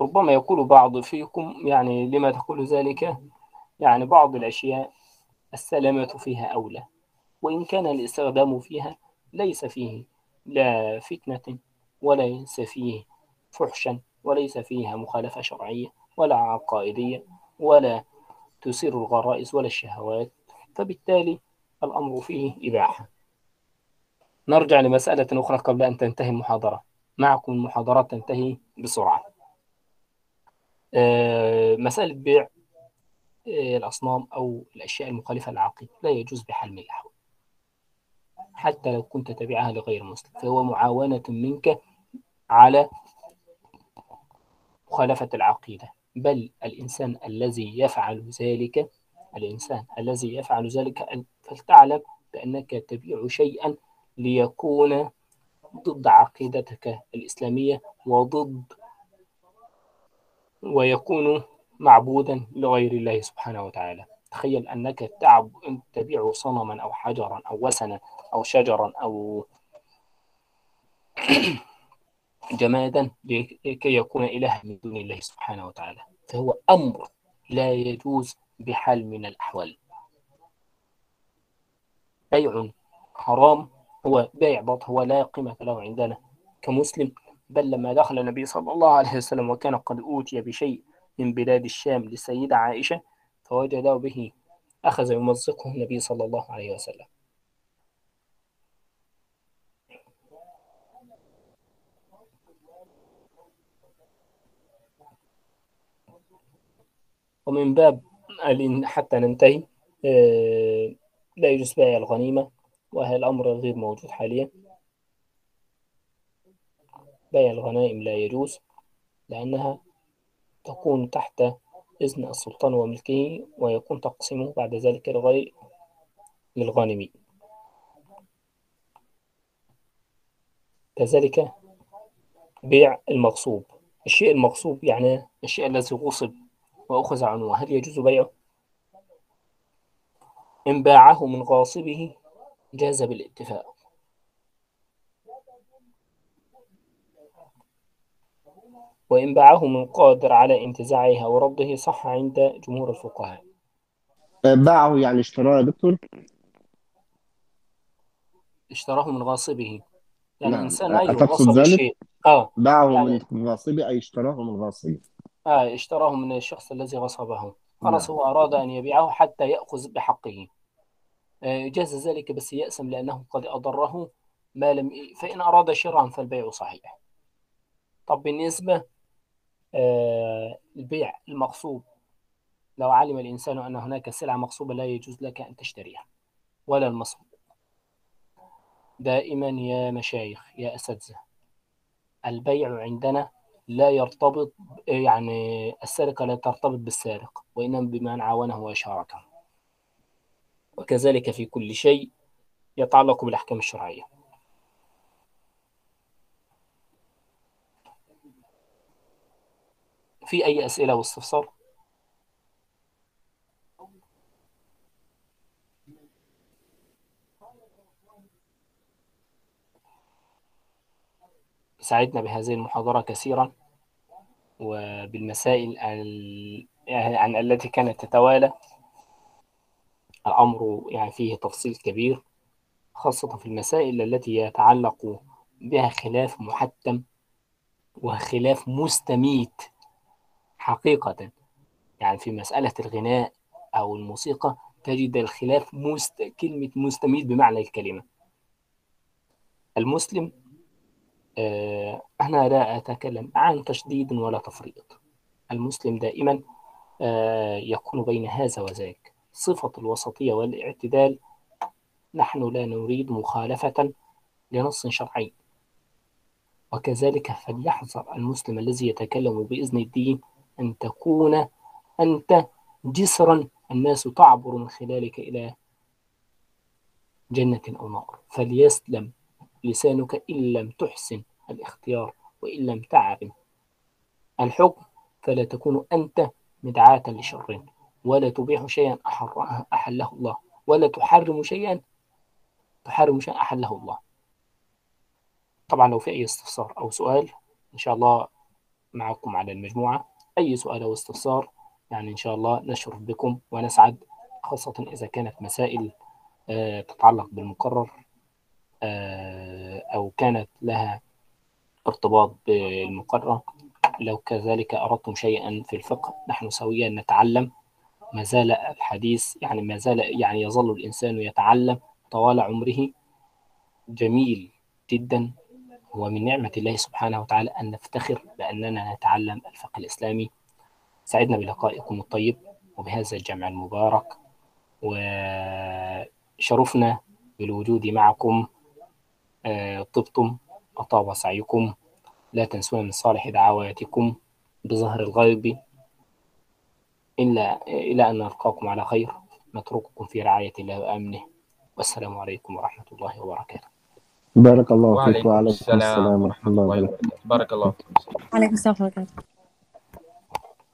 ربما يقول بعض فيكم يعني لما تقول ذلك؟ يعني بعض الأشياء السلامة فيها أولى وإن كان الاستخدام فيها ليس فيه لا فتنة وليس فيه فحشا وليس فيها مخالفة شرعية ولا عقائدية ولا تثير الغرائز ولا الشهوات فبالتالي الأمر فيه إباحة. نرجع لمسألة أخرى قبل أن تنتهي المحاضرة. معكم المحاضرات تنتهي بسرعة. آه، مسألة بيع آه، الأصنام أو الأشياء المخالفة للعقيدة لا يجوز بحال من الأحوال. حتى لو كنت تبيعها لغير مسلم فهو معاونة منك على مخالفة العقيدة. بل الإنسان الذي يفعل ذلك الإنسان الذي يفعل ذلك فلتعلم بأنك تبيع شيئا ليكون ضد عقيدتك الإسلامية وضد ويكون معبودا لغير الله سبحانه وتعالى. تخيل أنك تعب تبيع صنما أو حجرا أو وسنا أو شجرا أو (clears throat) جمادا لكي يكون إلها من دون الله سبحانه وتعالى. فهو أمر لا يجوز بحال من الأحوال. بيع حرام هو بيع باطل هو لا قيمة له عندنا كمسلم. بل لما دخل النبي صلى الله عليه وسلم وكان قد أوتي بشيء من بلاد الشام للسيدة عائشة فوجد به أخذ يمزقه النبي صلى الله عليه وسلم. ومن باب حتى ننتهي آه، لا يجوز بيع الغنيمة وهذا الأمر غير موجود حاليا. بيع الغنائم لا يجوز لأنها تكون تحت إذن السلطان وملكه ويكون تقسيمه بعد ذلك لغير للغانمين كذلك بيع المغصوب. الشيء المغصوب يعني الشيء الذي غصب وأخذ عنه. هل يجوز بيعه؟ إن باعه من غاصبه جاز بالاتفاق. وإن باعه من قادر على انتزاعها ورده صح عند جمهور الفقهاء. باعه يعني اشتراه يا دكتور؟ اشتراه من غاصبه. يعني نعم. إنسان أيوه تقصد غصب ذلك؟ الشيء آه. باعه يعني من غاصبه أي اشتراه من غاصبه. آه اشتراه من الشخص الذي غصبه. خلاص نعم. هو أراد أن يبيعه حتى يأخذ بحقه. آه، جاز ذلك بس يأسم لأنه قد أضره ما لم فإن أراد شراء فالبيع صحيح. طب بالنسبة آه، البيع المغصوب لو علم الإنسان أن هناك سلعة مغصوبة لا يجوز لك أن تشتريها ولا المصروف دائما يا مشايخ يا أساتذة البيع عندنا لا يرتبط يعني السرقة لا ترتبط بالسارق وإنما بمن عاونه وشاركه وكذلك في كل شيء يتعلق بالأحكام الشرعية في أي أسئلة واستفسار؟ سعدنا بهذه المحاضرة كثيرا وبالمسائل ال- يعني التي كانت تتوالى الأمر يعني فيه تفصيل كبير خاصة في المسائل التي يتعلق بها خلاف محتم وخلاف مستميت حقيقة. يعني في مسألة الغناء أو الموسيقى تجد الخلاف مست... كلمة مستميت بمعنى الكلمة. المسلم أنا لا أتكلم عن تشديد ولا تفريط. المسلم دائما آه، يكون بين هذا وذاك. صفة الوسطية والاعتدال نحن لا نريد مخالفة لنص شرعي. وكذلك فليحذر المسلم الذي يتكلم بإذن الدين أن تكون أنت جسرا الناس تعبر من خلالك إلى جنة أو نار. فليسلم. لسانك إن لم تحسن الاختيار وإن لم تعلم الحكم فلا تكون أنت مدعاة لشر ولا تبيح شيئا أحله الله ولا تحرم شيئا تحرم شيئا أحله الله. طبعا لو في أي استفسار أو سؤال إن شاء الله معكم على المجموعة. أي سؤال أو استفسار يعني إن شاء الله نشرف بكم ونسعد خاصة إذا كانت مسائل آه، تتعلق بالمقرر. أو كانت لها ارتباط بالمقرر لو كذلك أردتم شيئا في الفقه نحن سويا نتعلم. ما زال الحديث يعني ما زال يعني يظل الإنسان يتعلم طوال عمره. جميل جدا. ومن نعمة الله سبحانه وتعالى أن نفتخر بأننا نتعلم الفقه الإسلامي. سعدنا بلقائكم الطيب وبهذا الجمع المبارك وشرفنا بالوجود معكم. آه، طبتم أطاب سعيكم لا تنسونا من صالح دعواتكم بظهر الغيب إلا إلى أن نلقاكم على خير نترككم في رعاية الله وأمنه. والسلام عليكم ورحمة الله وبركاته. بارك الله فيك وعليكم وعليكم السلام ورحمة الله الله وبركاته. وبركاته. بارك الله فيكم عليكم السلام ورحمة الله